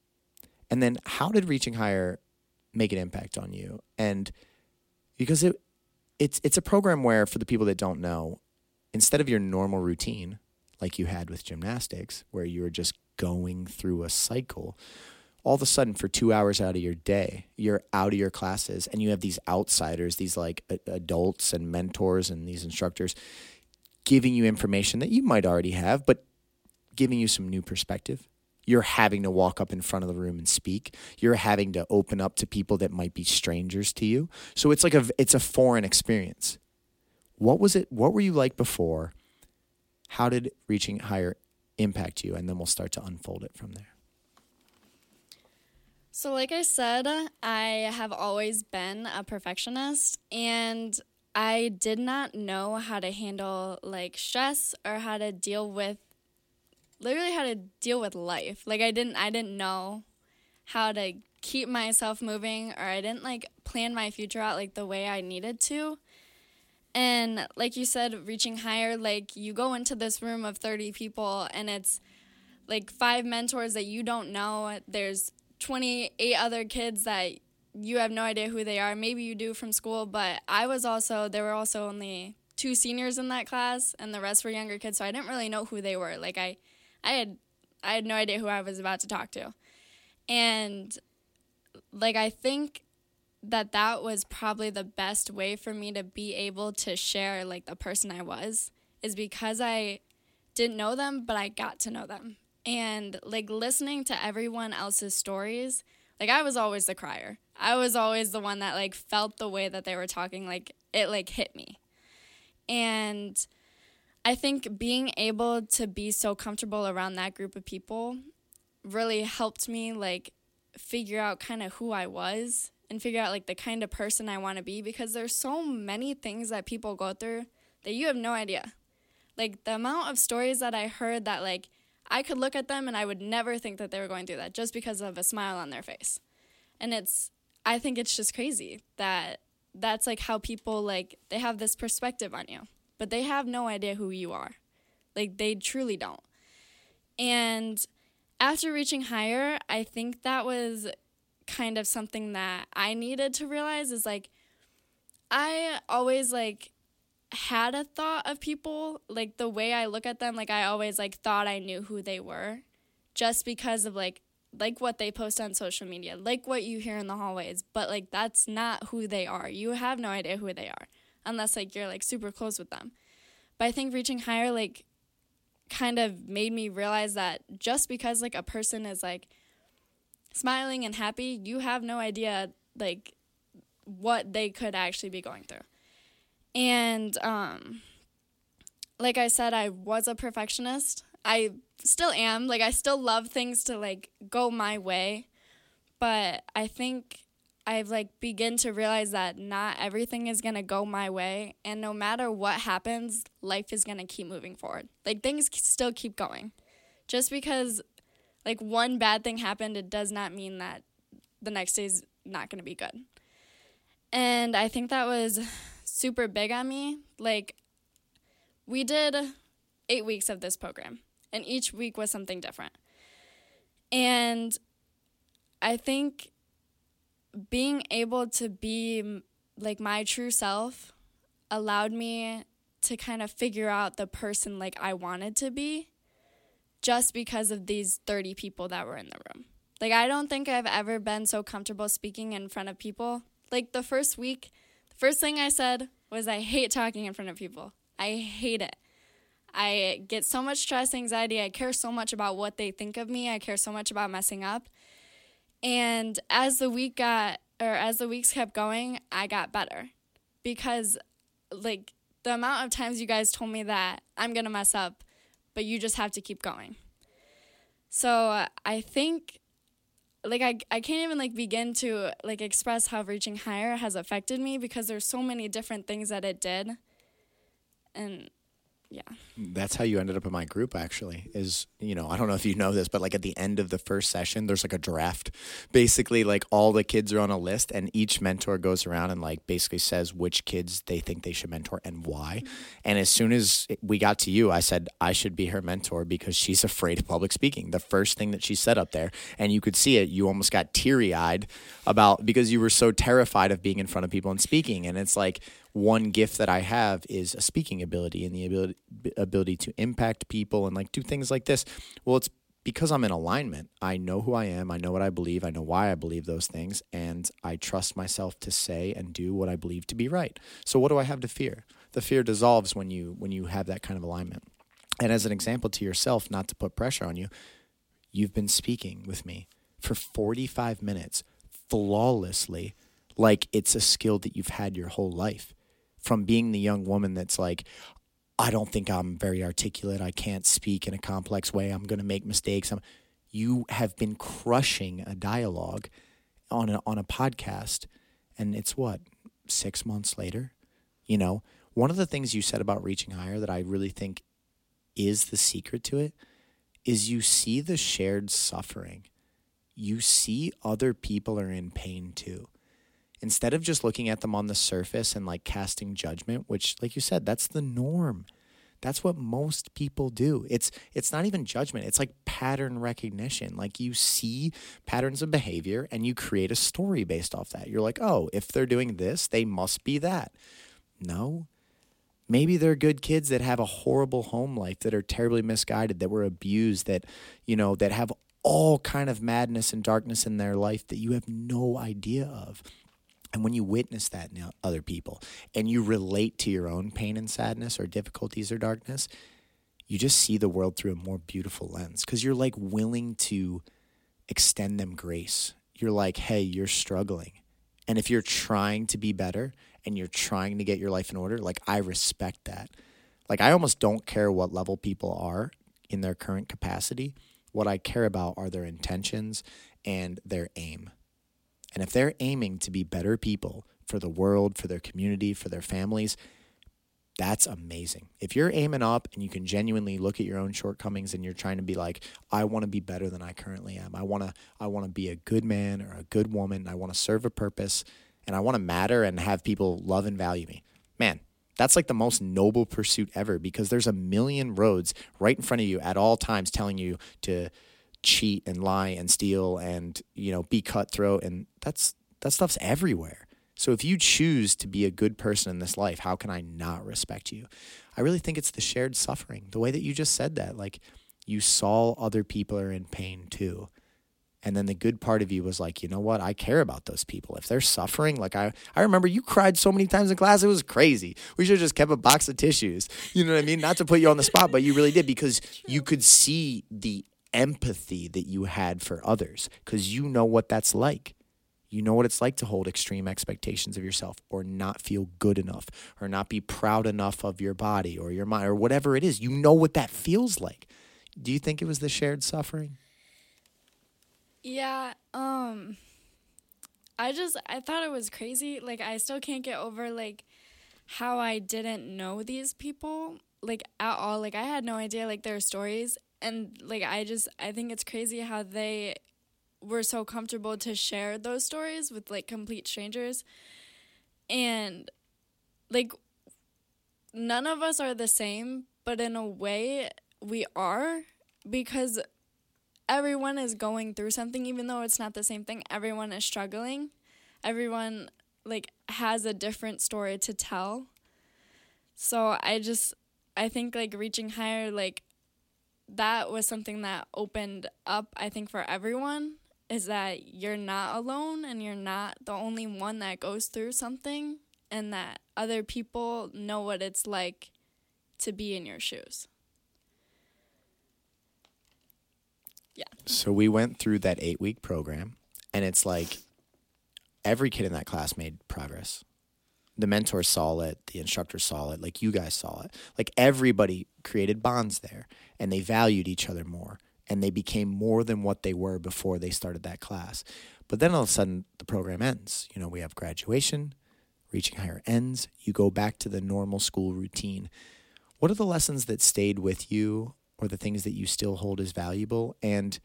And then how did reaching higher make an impact on you? And because it, it's it's a program where for the people that don't know, instead of your normal routine, like you had with gymnastics, where you were just going through a cycle, all of a sudden for two hours out of your day, you're out of your classes and you have these outsiders, these like adults and mentors and these instructors giving you information that you might already have, but giving you some new perspective. You're having to walk up in front of the room and speak. You're having to open up to people that might be strangers to you. So it's like a it's a foreign experience. What was it? What were you like before? How did reaching higher impact you? And then we'll start to unfold it from there. So, like I said, I have always been a perfectionist and I did not know how to handle like stress or how to deal with literally how to deal with life. Like I didn't I didn't know how to keep myself moving or I didn't like plan my future out like the way I needed to. And like you said, reaching higher, like you go into this room of 30 people and it's like five mentors that you don't know. There's 28 other kids that you have no idea who they are. Maybe you do from school, but I was also, there were also only two seniors in that class and the rest were younger kids. So I didn't really know who they were. Like I, I had, I had no idea who I was about to talk to. And like, I think that that was probably the best way for me to be able to share like the person I was is because I didn't know them but I got to know them. And like listening to everyone else's stories, like I was always the crier. I was always the one that like felt the way that they were talking like it like hit me. And I think being able to be so comfortable around that group of people really helped me like figure out kind of who I was and figure out like the kind of person I want to be because there's so many things that people go through that you have no idea. Like the amount of stories that I heard that like I could look at them and I would never think that they were going through that just because of a smile on their face. And it's I think it's just crazy that that's like how people like they have this perspective on you, but they have no idea who you are. Like they truly don't. And after reaching higher, I think that was kind of something that I needed to realize is like I always like had a thought of people like the way I look at them like I always like thought I knew who they were just because of like like what they post on social media like what you hear in the hallways but like that's not who they are you have no idea who they are unless like you're like super close with them but I think reaching higher like kind of made me realize that just because like a person is like smiling and happy, you have no idea like what they could actually be going through. And um like I said I was a perfectionist. I still am. Like I still love things to like go my way. But I think I've like begin to realize that not everything is going to go my way and no matter what happens, life is going to keep moving forward. Like things still keep going. Just because like one bad thing happened, it does not mean that the next day is not going to be good. And I think that was super big on me. Like, we did eight weeks of this program, and each week was something different. And I think being able to be like my true self allowed me to kind of figure out the person like I wanted to be just because of these 30 people that were in the room. Like, I don't think I've ever been so comfortable speaking in front of people. Like, the first week, the first thing I said was, I hate talking in front of people. I hate it. I get so much stress, anxiety. I care so much about what they think of me. I care so much about messing up. And as the week got, or as the weeks kept going, I got better because, like, the amount of times you guys told me that I'm going to mess up but you just have to keep going. So uh, I think like I, I can't even like begin to like express how reaching higher has affected me because there's so many different things that it did and yeah. That's how you ended up in my group, actually. Is, you know, I don't know if you know this, but like at the end of the first session, there's like a draft. Basically, like all the kids are on a list, and each mentor goes around and like basically says which kids they think they should mentor and why. Mm-hmm. And as soon as we got to you, I said, I should be her mentor because she's afraid of public speaking. The first thing that she said up there, and you could see it, you almost got teary eyed about because you were so terrified of being in front of people and speaking. And it's like, one gift that I have is a speaking ability and the ability ability to impact people and like do things like this. Well, it's because I'm in alignment. I know who I am, I know what I believe, I know why I believe those things, and I trust myself to say and do what I believe to be right. So what do I have to fear? The fear dissolves when you when you have that kind of alignment. And as an example to yourself, not to put pressure on you, you've been speaking with me for 45 minutes flawlessly like it's a skill that you've had your whole life from being the young woman that's like, I don't think I'm very articulate. I can't speak in a complex way. I'm going to make mistakes. I'm, you have been crushing a dialogue on a, on a podcast, and it's what six months later. You know, one of the things you said about reaching higher that I really think is the secret to it is you see the shared suffering. You see other people are in pain too instead of just looking at them on the surface and like casting judgment, which like you said, that's the norm. That's what most people do. It's it's not even judgment. It's like pattern recognition. Like you see patterns of behavior and you create a story based off that. You're like, "Oh, if they're doing this, they must be that." No. Maybe they're good kids that have a horrible home life that are terribly misguided, that were abused, that you know, that have all kind of madness and darkness in their life that you have no idea of. And when you witness that in other people and you relate to your own pain and sadness or difficulties or darkness, you just see the world through a more beautiful lens because you're like willing to extend them grace. You're like, hey, you're struggling. And if you're trying to be better and you're trying to get your life in order, like I respect that. Like I almost don't care what level people are in their current capacity. What I care about are their intentions and their aim. And if they're aiming to be better people for the world, for their community, for their families, that's amazing. If you're aiming up and you can genuinely look at your own shortcomings and you're trying to be like, I want to be better than I currently am. I want to I want to be a good man or a good woman. I want to serve a purpose and I want to matter and have people love and value me. Man, that's like the most noble pursuit ever because there's a million roads right in front of you at all times telling you to cheat and lie and steal and you know be cutthroat and that's that stuff's everywhere. So if you choose to be a good person in this life how can i not respect you? I really think it's the shared suffering. The way that you just said that like you saw other people are in pain too. And then the good part of you was like you know what? I care about those people. If they're suffering like i i remember you cried so many times in class it was crazy. We should have just kept a box of tissues. You know what i mean? Not to put you on the spot but you really did because you could see the empathy that you had for others because you know what that's like. You know what it's like to hold extreme expectations of yourself or not feel good enough or not be proud enough of your body or your mind or whatever it is. You know what that feels like. Do you think it was the shared suffering? Yeah, um I just I thought it was crazy. Like I still can't get over like how I didn't know these people like at all. Like I had no idea like their stories and like I just I think it's crazy how they were so comfortable to share those stories with like complete strangers. And like none of us are the same but in a way we are because everyone is going through something even though it's not the same thing. Everyone is struggling. Everyone like has a different story to tell. So i just i think like reaching higher like that was something that opened up, I think, for everyone is that you're not alone and you're not the only one that goes through something, and that other people know what it's like to be in your shoes. Yeah. So we went through that eight week program, and it's like every kid in that class made progress the mentor saw it, the instructor saw it, like you guys saw it. Like everybody created bonds there and they valued each other more and they became more than what they were before they started that class. But then all of a sudden the program ends. You know, we have graduation, reaching higher ends, you go back to the normal school routine. what are the lessons that stayed with you or the things that you still hold as valuable? And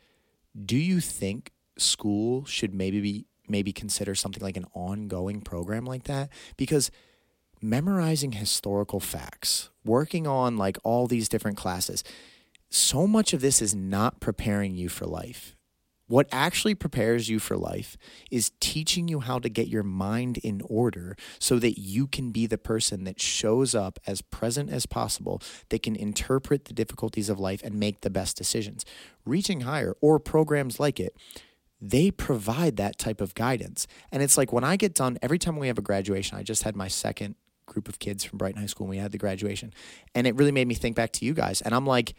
do you think school should maybe be maybe consider something like an ongoing program like that? Because memorizing historical facts, working on like all these different classes, so much of this is not preparing you for life. What actually prepares you for life is teaching you how to get your mind in order so that you can be the person that shows up as present as possible, that can interpret the difficulties of life and make the best decisions. Reaching higher or programs like it, they provide that type of guidance. And it's like when I get done, every time we have a graduation, I just had my second group of kids from Brighton High School and we had the graduation. And it really made me think back to you guys. And I'm like,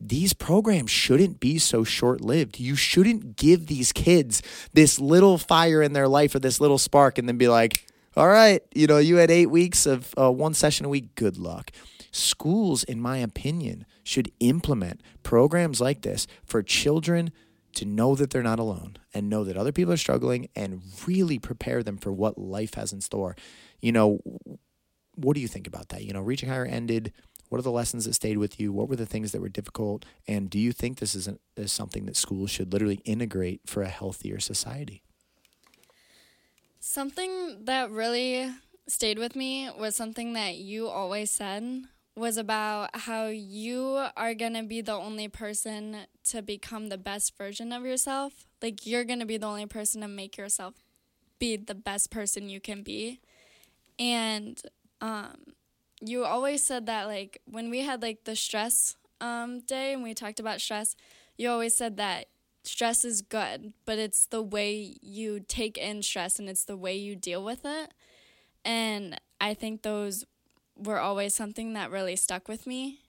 these programs shouldn't be so short lived. You shouldn't give these kids this little fire in their life or this little spark and then be like, all right, you know, you had eight weeks of uh, one session a week. Good luck. Schools, in my opinion, should implement programs like this for children to know that they're not alone and know that other people are struggling and really prepare them for what life has in store. You know, what do you think about that? You know, Reaching Higher ended what are the lessons that stayed with you? What were the things that were difficult? And do you think this is, a, is something that schools should literally integrate for a healthier society? Something that really stayed with me was something that you always said was about how you are going to be the only person to become the best version of yourself. Like you're going to be the only person to make yourself be the best person you can be. And um you always said that like when we had like the stress um, day and we talked about stress, you always said that stress is good, but it's the way you take in stress and it's the way you deal with it. And I think those were always something that really stuck with me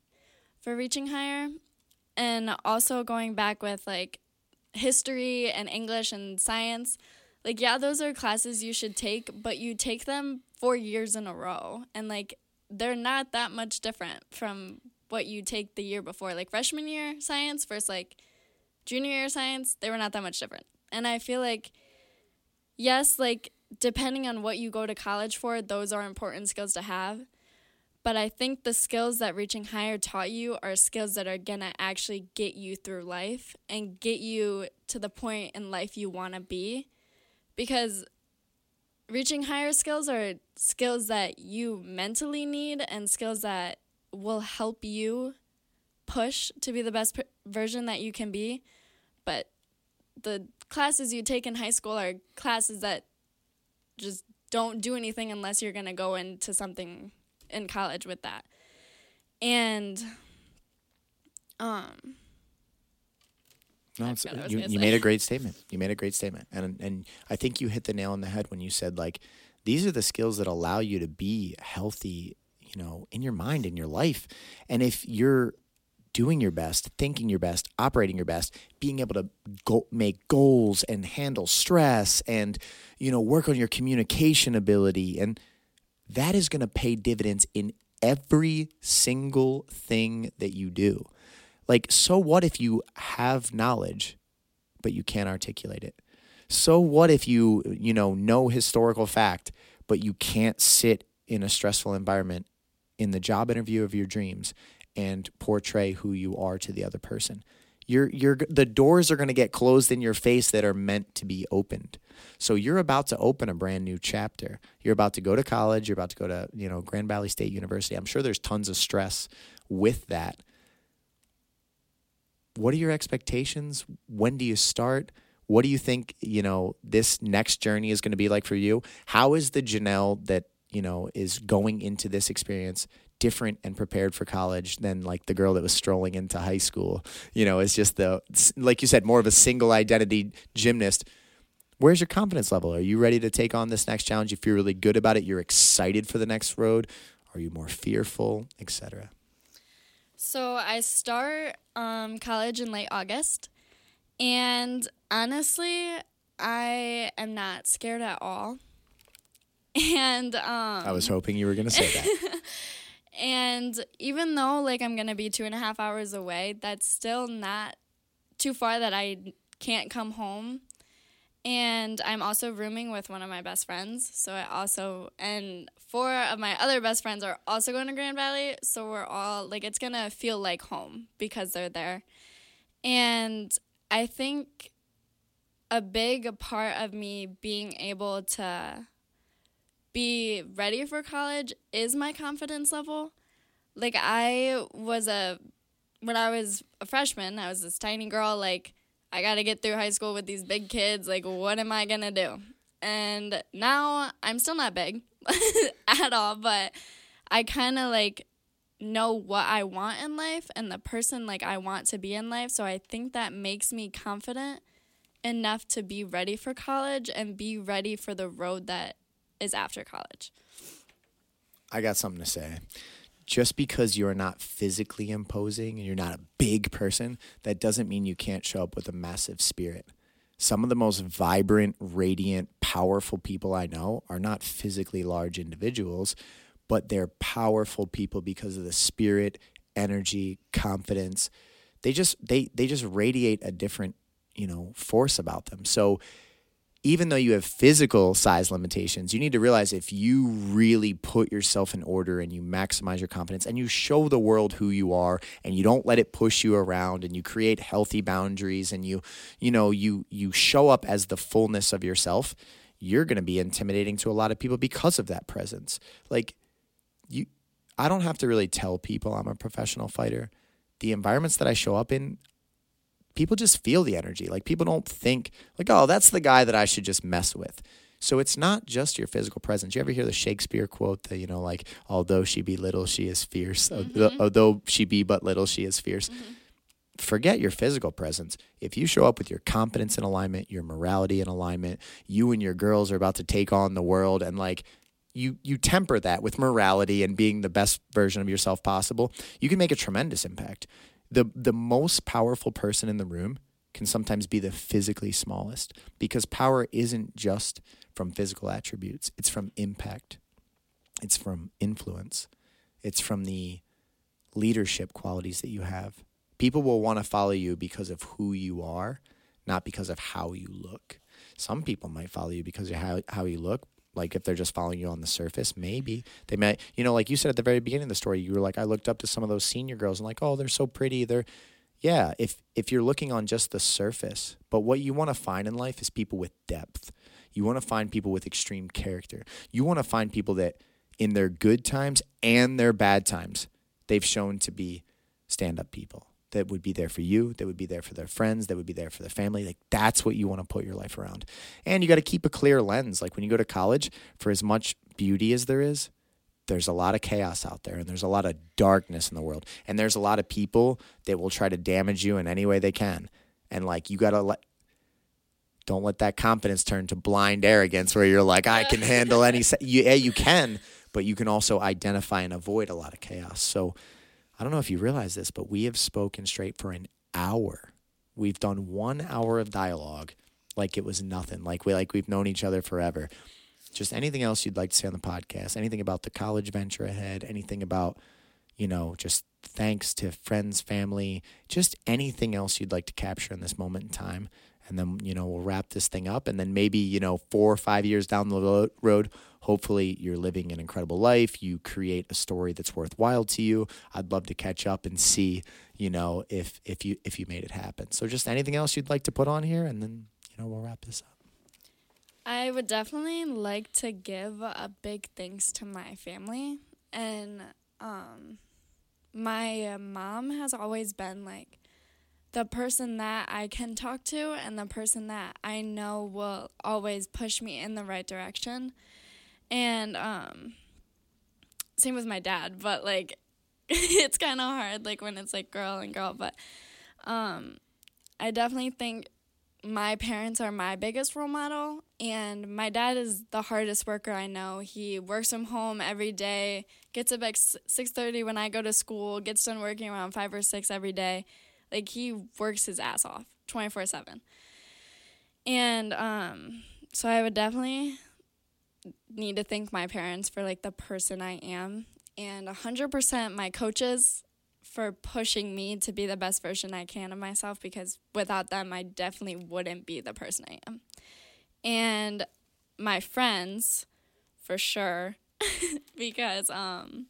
for reaching higher. And also going back with like history and English and science, like, yeah, those are classes you should take, but you take them four years in a row. And like, they're not that much different from what you take the year before. Like freshman year science versus like junior year science, they were not that much different. And I feel like, yes, like depending on what you go to college for, those are important skills to have. But I think the skills that Reaching Higher taught you are skills that are to actually get you through life and get you to the point in life you want to be. Because reaching higher skills are skills that you mentally need and skills that will help you push to be the best p- version that you can be. But the classes you take in high school are classes that just don't do anything unless you're going to go into something in college with that. And um no, you, you made a great statement. You made a great statement, and and I think you hit the nail on the head when you said like these are the skills that allow you to be healthy, you know, in your mind, in your life, and if you're doing your best, thinking your best, operating your best, being able to go, make goals and handle stress, and you know, work on your communication ability, and that is going to pay dividends in every single thing that you do. Like, so what if you have knowledge, but you can't articulate it? So what if you, you know, know historical fact, but you can't sit in a stressful environment in the job interview of your dreams and portray who you are to the other person? You're, you're, the doors are going to get closed in your face that are meant to be opened. So you're about to open a brand new chapter. You're about to go to college. You're about to go to, you know, Grand Valley State University. I'm sure there's tons of stress with that what are your expectations? When do you start? What do you think, you know, this next journey is going to be like for you? How is the Janelle that, you know, is going into this experience different and prepared for college than like the girl that was strolling into high school? You know, it's just the, like you said, more of a single identity gymnast. Where's your confidence level? Are you ready to take on this next challenge? You feel really good about it? You're excited for the next road? Are you more fearful, etc.? So I start um, college in late August, and honestly, I am not scared at all. And um, I was hoping you were going to say that. and even though like I'm gonna be two and a half hours away, that's still not too far that I can't come home. And I'm also rooming with one of my best friends. So I also, and four of my other best friends are also going to Grand Valley. So we're all, like, it's going to feel like home because they're there. And I think a big part of me being able to be ready for college is my confidence level. Like I was a when I was a freshman, I was this tiny girl like I got to get through high school with these big kids, like what am I going to do? And now I'm still not big at all, but I kind of like know what I want in life and the person like I want to be in life, so I think that makes me confident enough to be ready for college and be ready for the road that is after college. I got something to say. Just because you're not physically imposing and you're not a big person, that doesn't mean you can't show up with a massive spirit. Some of the most vibrant, radiant, powerful people I know are not physically large individuals, but they're powerful people because of the spirit, energy, confidence. They just they they just radiate a different, you know, force about them. So even though you have physical size limitations, you need to realize if you really put yourself in order and you maximize your confidence and you show the world who you are and you don't let it push you around and you create healthy boundaries and you you know you you show up as the fullness of yourself, you're going to be intimidating to a lot of people because of that presence. Like you I don't have to really tell people I'm a professional fighter. The environments that I show up in, people just feel the energy. Like people don't think like, oh, that's the guy that I should just mess with. So it's not just your physical presence. You ever hear the Shakespeare quote that, you know, like, although she be little, she is fierce. Mm-hmm. Although she be but little, she is fierce. Mm-hmm. Forget your physical presence. If you show up with your confidence in alignment, your morality in alignment, you and your girls are about to take on the world and like you you temper that with morality and being the best version of yourself possible, you can make a tremendous impact the the most powerful person in the room can sometimes be the physically smallest because power isn't just from physical attributes. It's from impact. It's from influence. It's from the leadership qualities that you have. People will want to follow you because of who you are not because of how you look. Some people might follow you because of how, how you look like if they're just following you on the surface, maybe they might, you know, like you said at the very beginning of the story, you were like, I looked up to some of those senior girls and like, oh, they're so pretty. They're, yeah. If if you're looking on just the surface, but what you want to find in life is people with depth. You want to find people with extreme character. You want to find people that, in their good times and their bad times, they've shown to be stand up people that would be there for you, that would be there for their friends, that would be there for their family. Like that's what you want to put your life around. And you got to keep a clear lens. Like when you go to college, for as much beauty as there is, there's a lot of chaos out there and there's a lot of darkness in the world. And there's a lot of people that will try to damage you in any way they can. And like you got to let don't let that confidence turn to blind arrogance where you're like I can handle any se-. you yeah, you can, but you can also identify and avoid a lot of chaos. So I don't know if you realize this, but we have spoken straight for an hour. We've done one hour of dialogue like it was nothing, like we like we've known each other forever. Just anything else you'd like to say on the podcast, anything about the college venture ahead, anything about, you know, just thanks to friends, family, just anything else you'd like to capture in this moment in time. And then, you know, we'll wrap this thing up. And then maybe, you know, four or five years down the road, hopefully you're living an incredible life. You create a story that's worthwhile to you. I'd love to catch up and see you know if if you if you made it happen. So just anything else you'd like to put on here and then you know we'll wrap this up. I would definitely like to give a big thanks to my family. And um my mom has always been like the person that I can talk to and the person that I know will always push me in the right direction. And um same with my dad, but like it's kind of hard like when it's like girl and girl, but um I definitely think my parents are my biggest role model and my dad is the hardest worker I know. He works from home every day, gets up at 6:30 when I go to school, gets done working around 5 or 6 every day. Like he works his ass off 24/7. And um so I would definitely need to thank my parents for like the person I am and 100% my coaches for pushing me to be the best version I can of myself because without them I definitely wouldn't be the person I am. and my friends for sure because um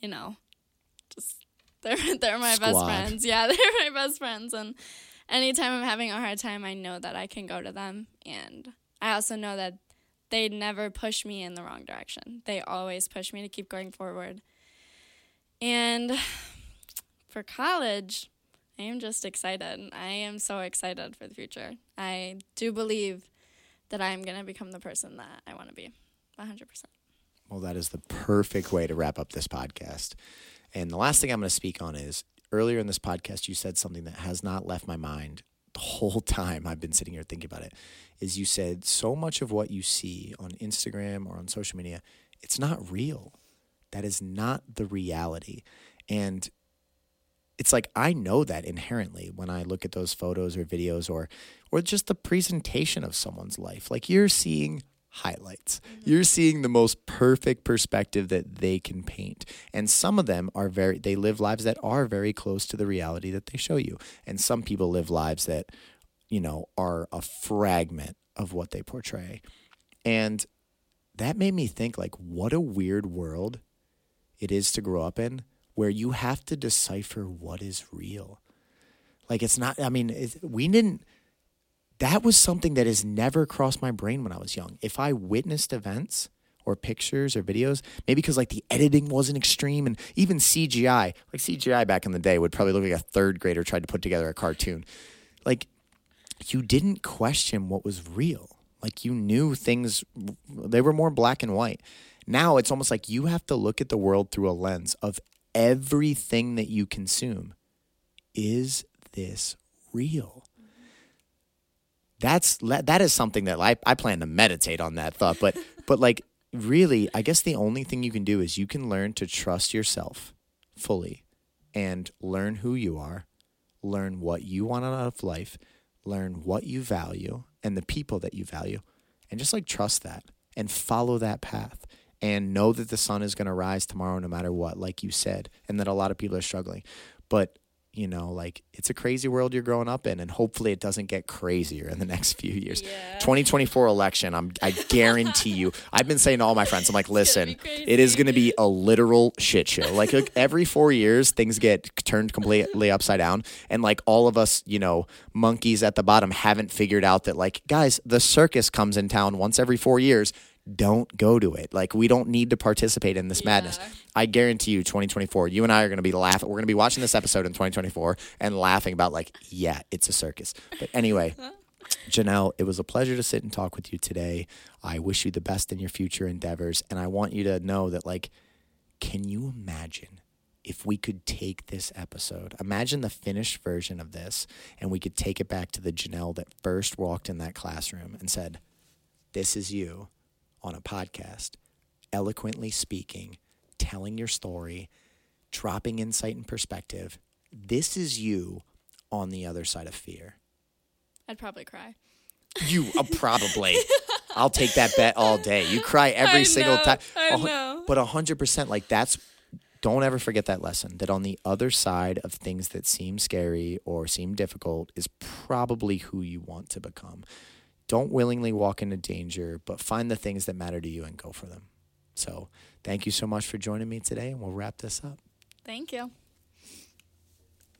you know they're they're my best friends. Yeah they're my best friends. And anytime i'm having a hard time i know that i can go to them. And i also know that they never push me in the wrong direction. They always push me to keep going forward. And for college i am just excited. I am so excited for the future. I do believe that I am going to become the person that I want to be. 100%. Well, that is the perfect way to wrap up this podcast. And the last thing I'm going to speak on is earlier in this podcast, you said something that has not left my mind the whole time I've been sitting here thinking about it. Is you said so much of what you see on Instagram or on social media, it's not real. That is not the reality. And it's like I know that inherently when I look at those photos or videos or or just the presentation of someone's life. Like you're seeing highlights. Mm-hmm. You're seeing the most perfect perspective that they can paint. And some of them are very they live lives that are very close to the reality that they show you. And some people live lives that you know are a fragment of what they portray. And that made me think like what a weird world it is to grow up in where you have to decipher what is real. Like it's not I mean, we didn't that was something that has never crossed my brain when I was young. If I witnessed events or pictures or videos, maybe because like the editing wasn't extreme and even CGI, like CGI back in the day would probably look like a third grader tried to put together a cartoon. Like you didn't question what was real. Like you knew things, they were more black and white. Now it's almost like you have to look at the world through a lens of everything that you consume. Is this real? That's that is something that I, I plan to meditate on that thought. But but like really, I guess the only thing you can do is you can learn to trust yourself fully and learn who you are, learn what you want out of life, learn what you value and the people that you value, and just like trust that and follow that path and know that the sun is going to rise tomorrow no matter what, like you said, and that a lot of people are struggling. But you know, like it's a crazy world you're growing up in, and hopefully it doesn't get crazier in the next few years. Yeah. 2024 election, I'm I guarantee you. I've been saying to all my friends, I'm like, listen, it is going to be a literal shit show. Like, like every four years, things get turned completely upside down, and like all of us, you know, monkeys at the bottom haven't figured out that like, guys, the circus comes in town once every four years. Don't go to it. Like, we don't need to participate in this madness. I guarantee you, 2024, you and I are going to be laughing. We're going to be watching this episode in 2024 and laughing about, like, yeah, it's a circus. But anyway, Janelle, it was a pleasure to sit and talk with you today. I wish you the best in your future endeavors. And I want you to know that, like, can you imagine if we could take this episode, imagine the finished version of this, and we could take it back to the Janelle that first walked in that classroom and said, This is you on a podcast, eloquently speaking, telling your story, dropping insight and perspective. This is you on the other side of fear. I'd probably cry. You uh, probably. I'll take that bet all day. You cry every single time. I know. But a hundred percent, like that's. Don't ever forget that lesson. That on the other side of things that seem scary or seem difficult is probably who you want to become. Don't willingly walk into danger, but find the things that matter to you and go for them. So, thank you so much for joining me today, and we'll wrap this up. Thank you.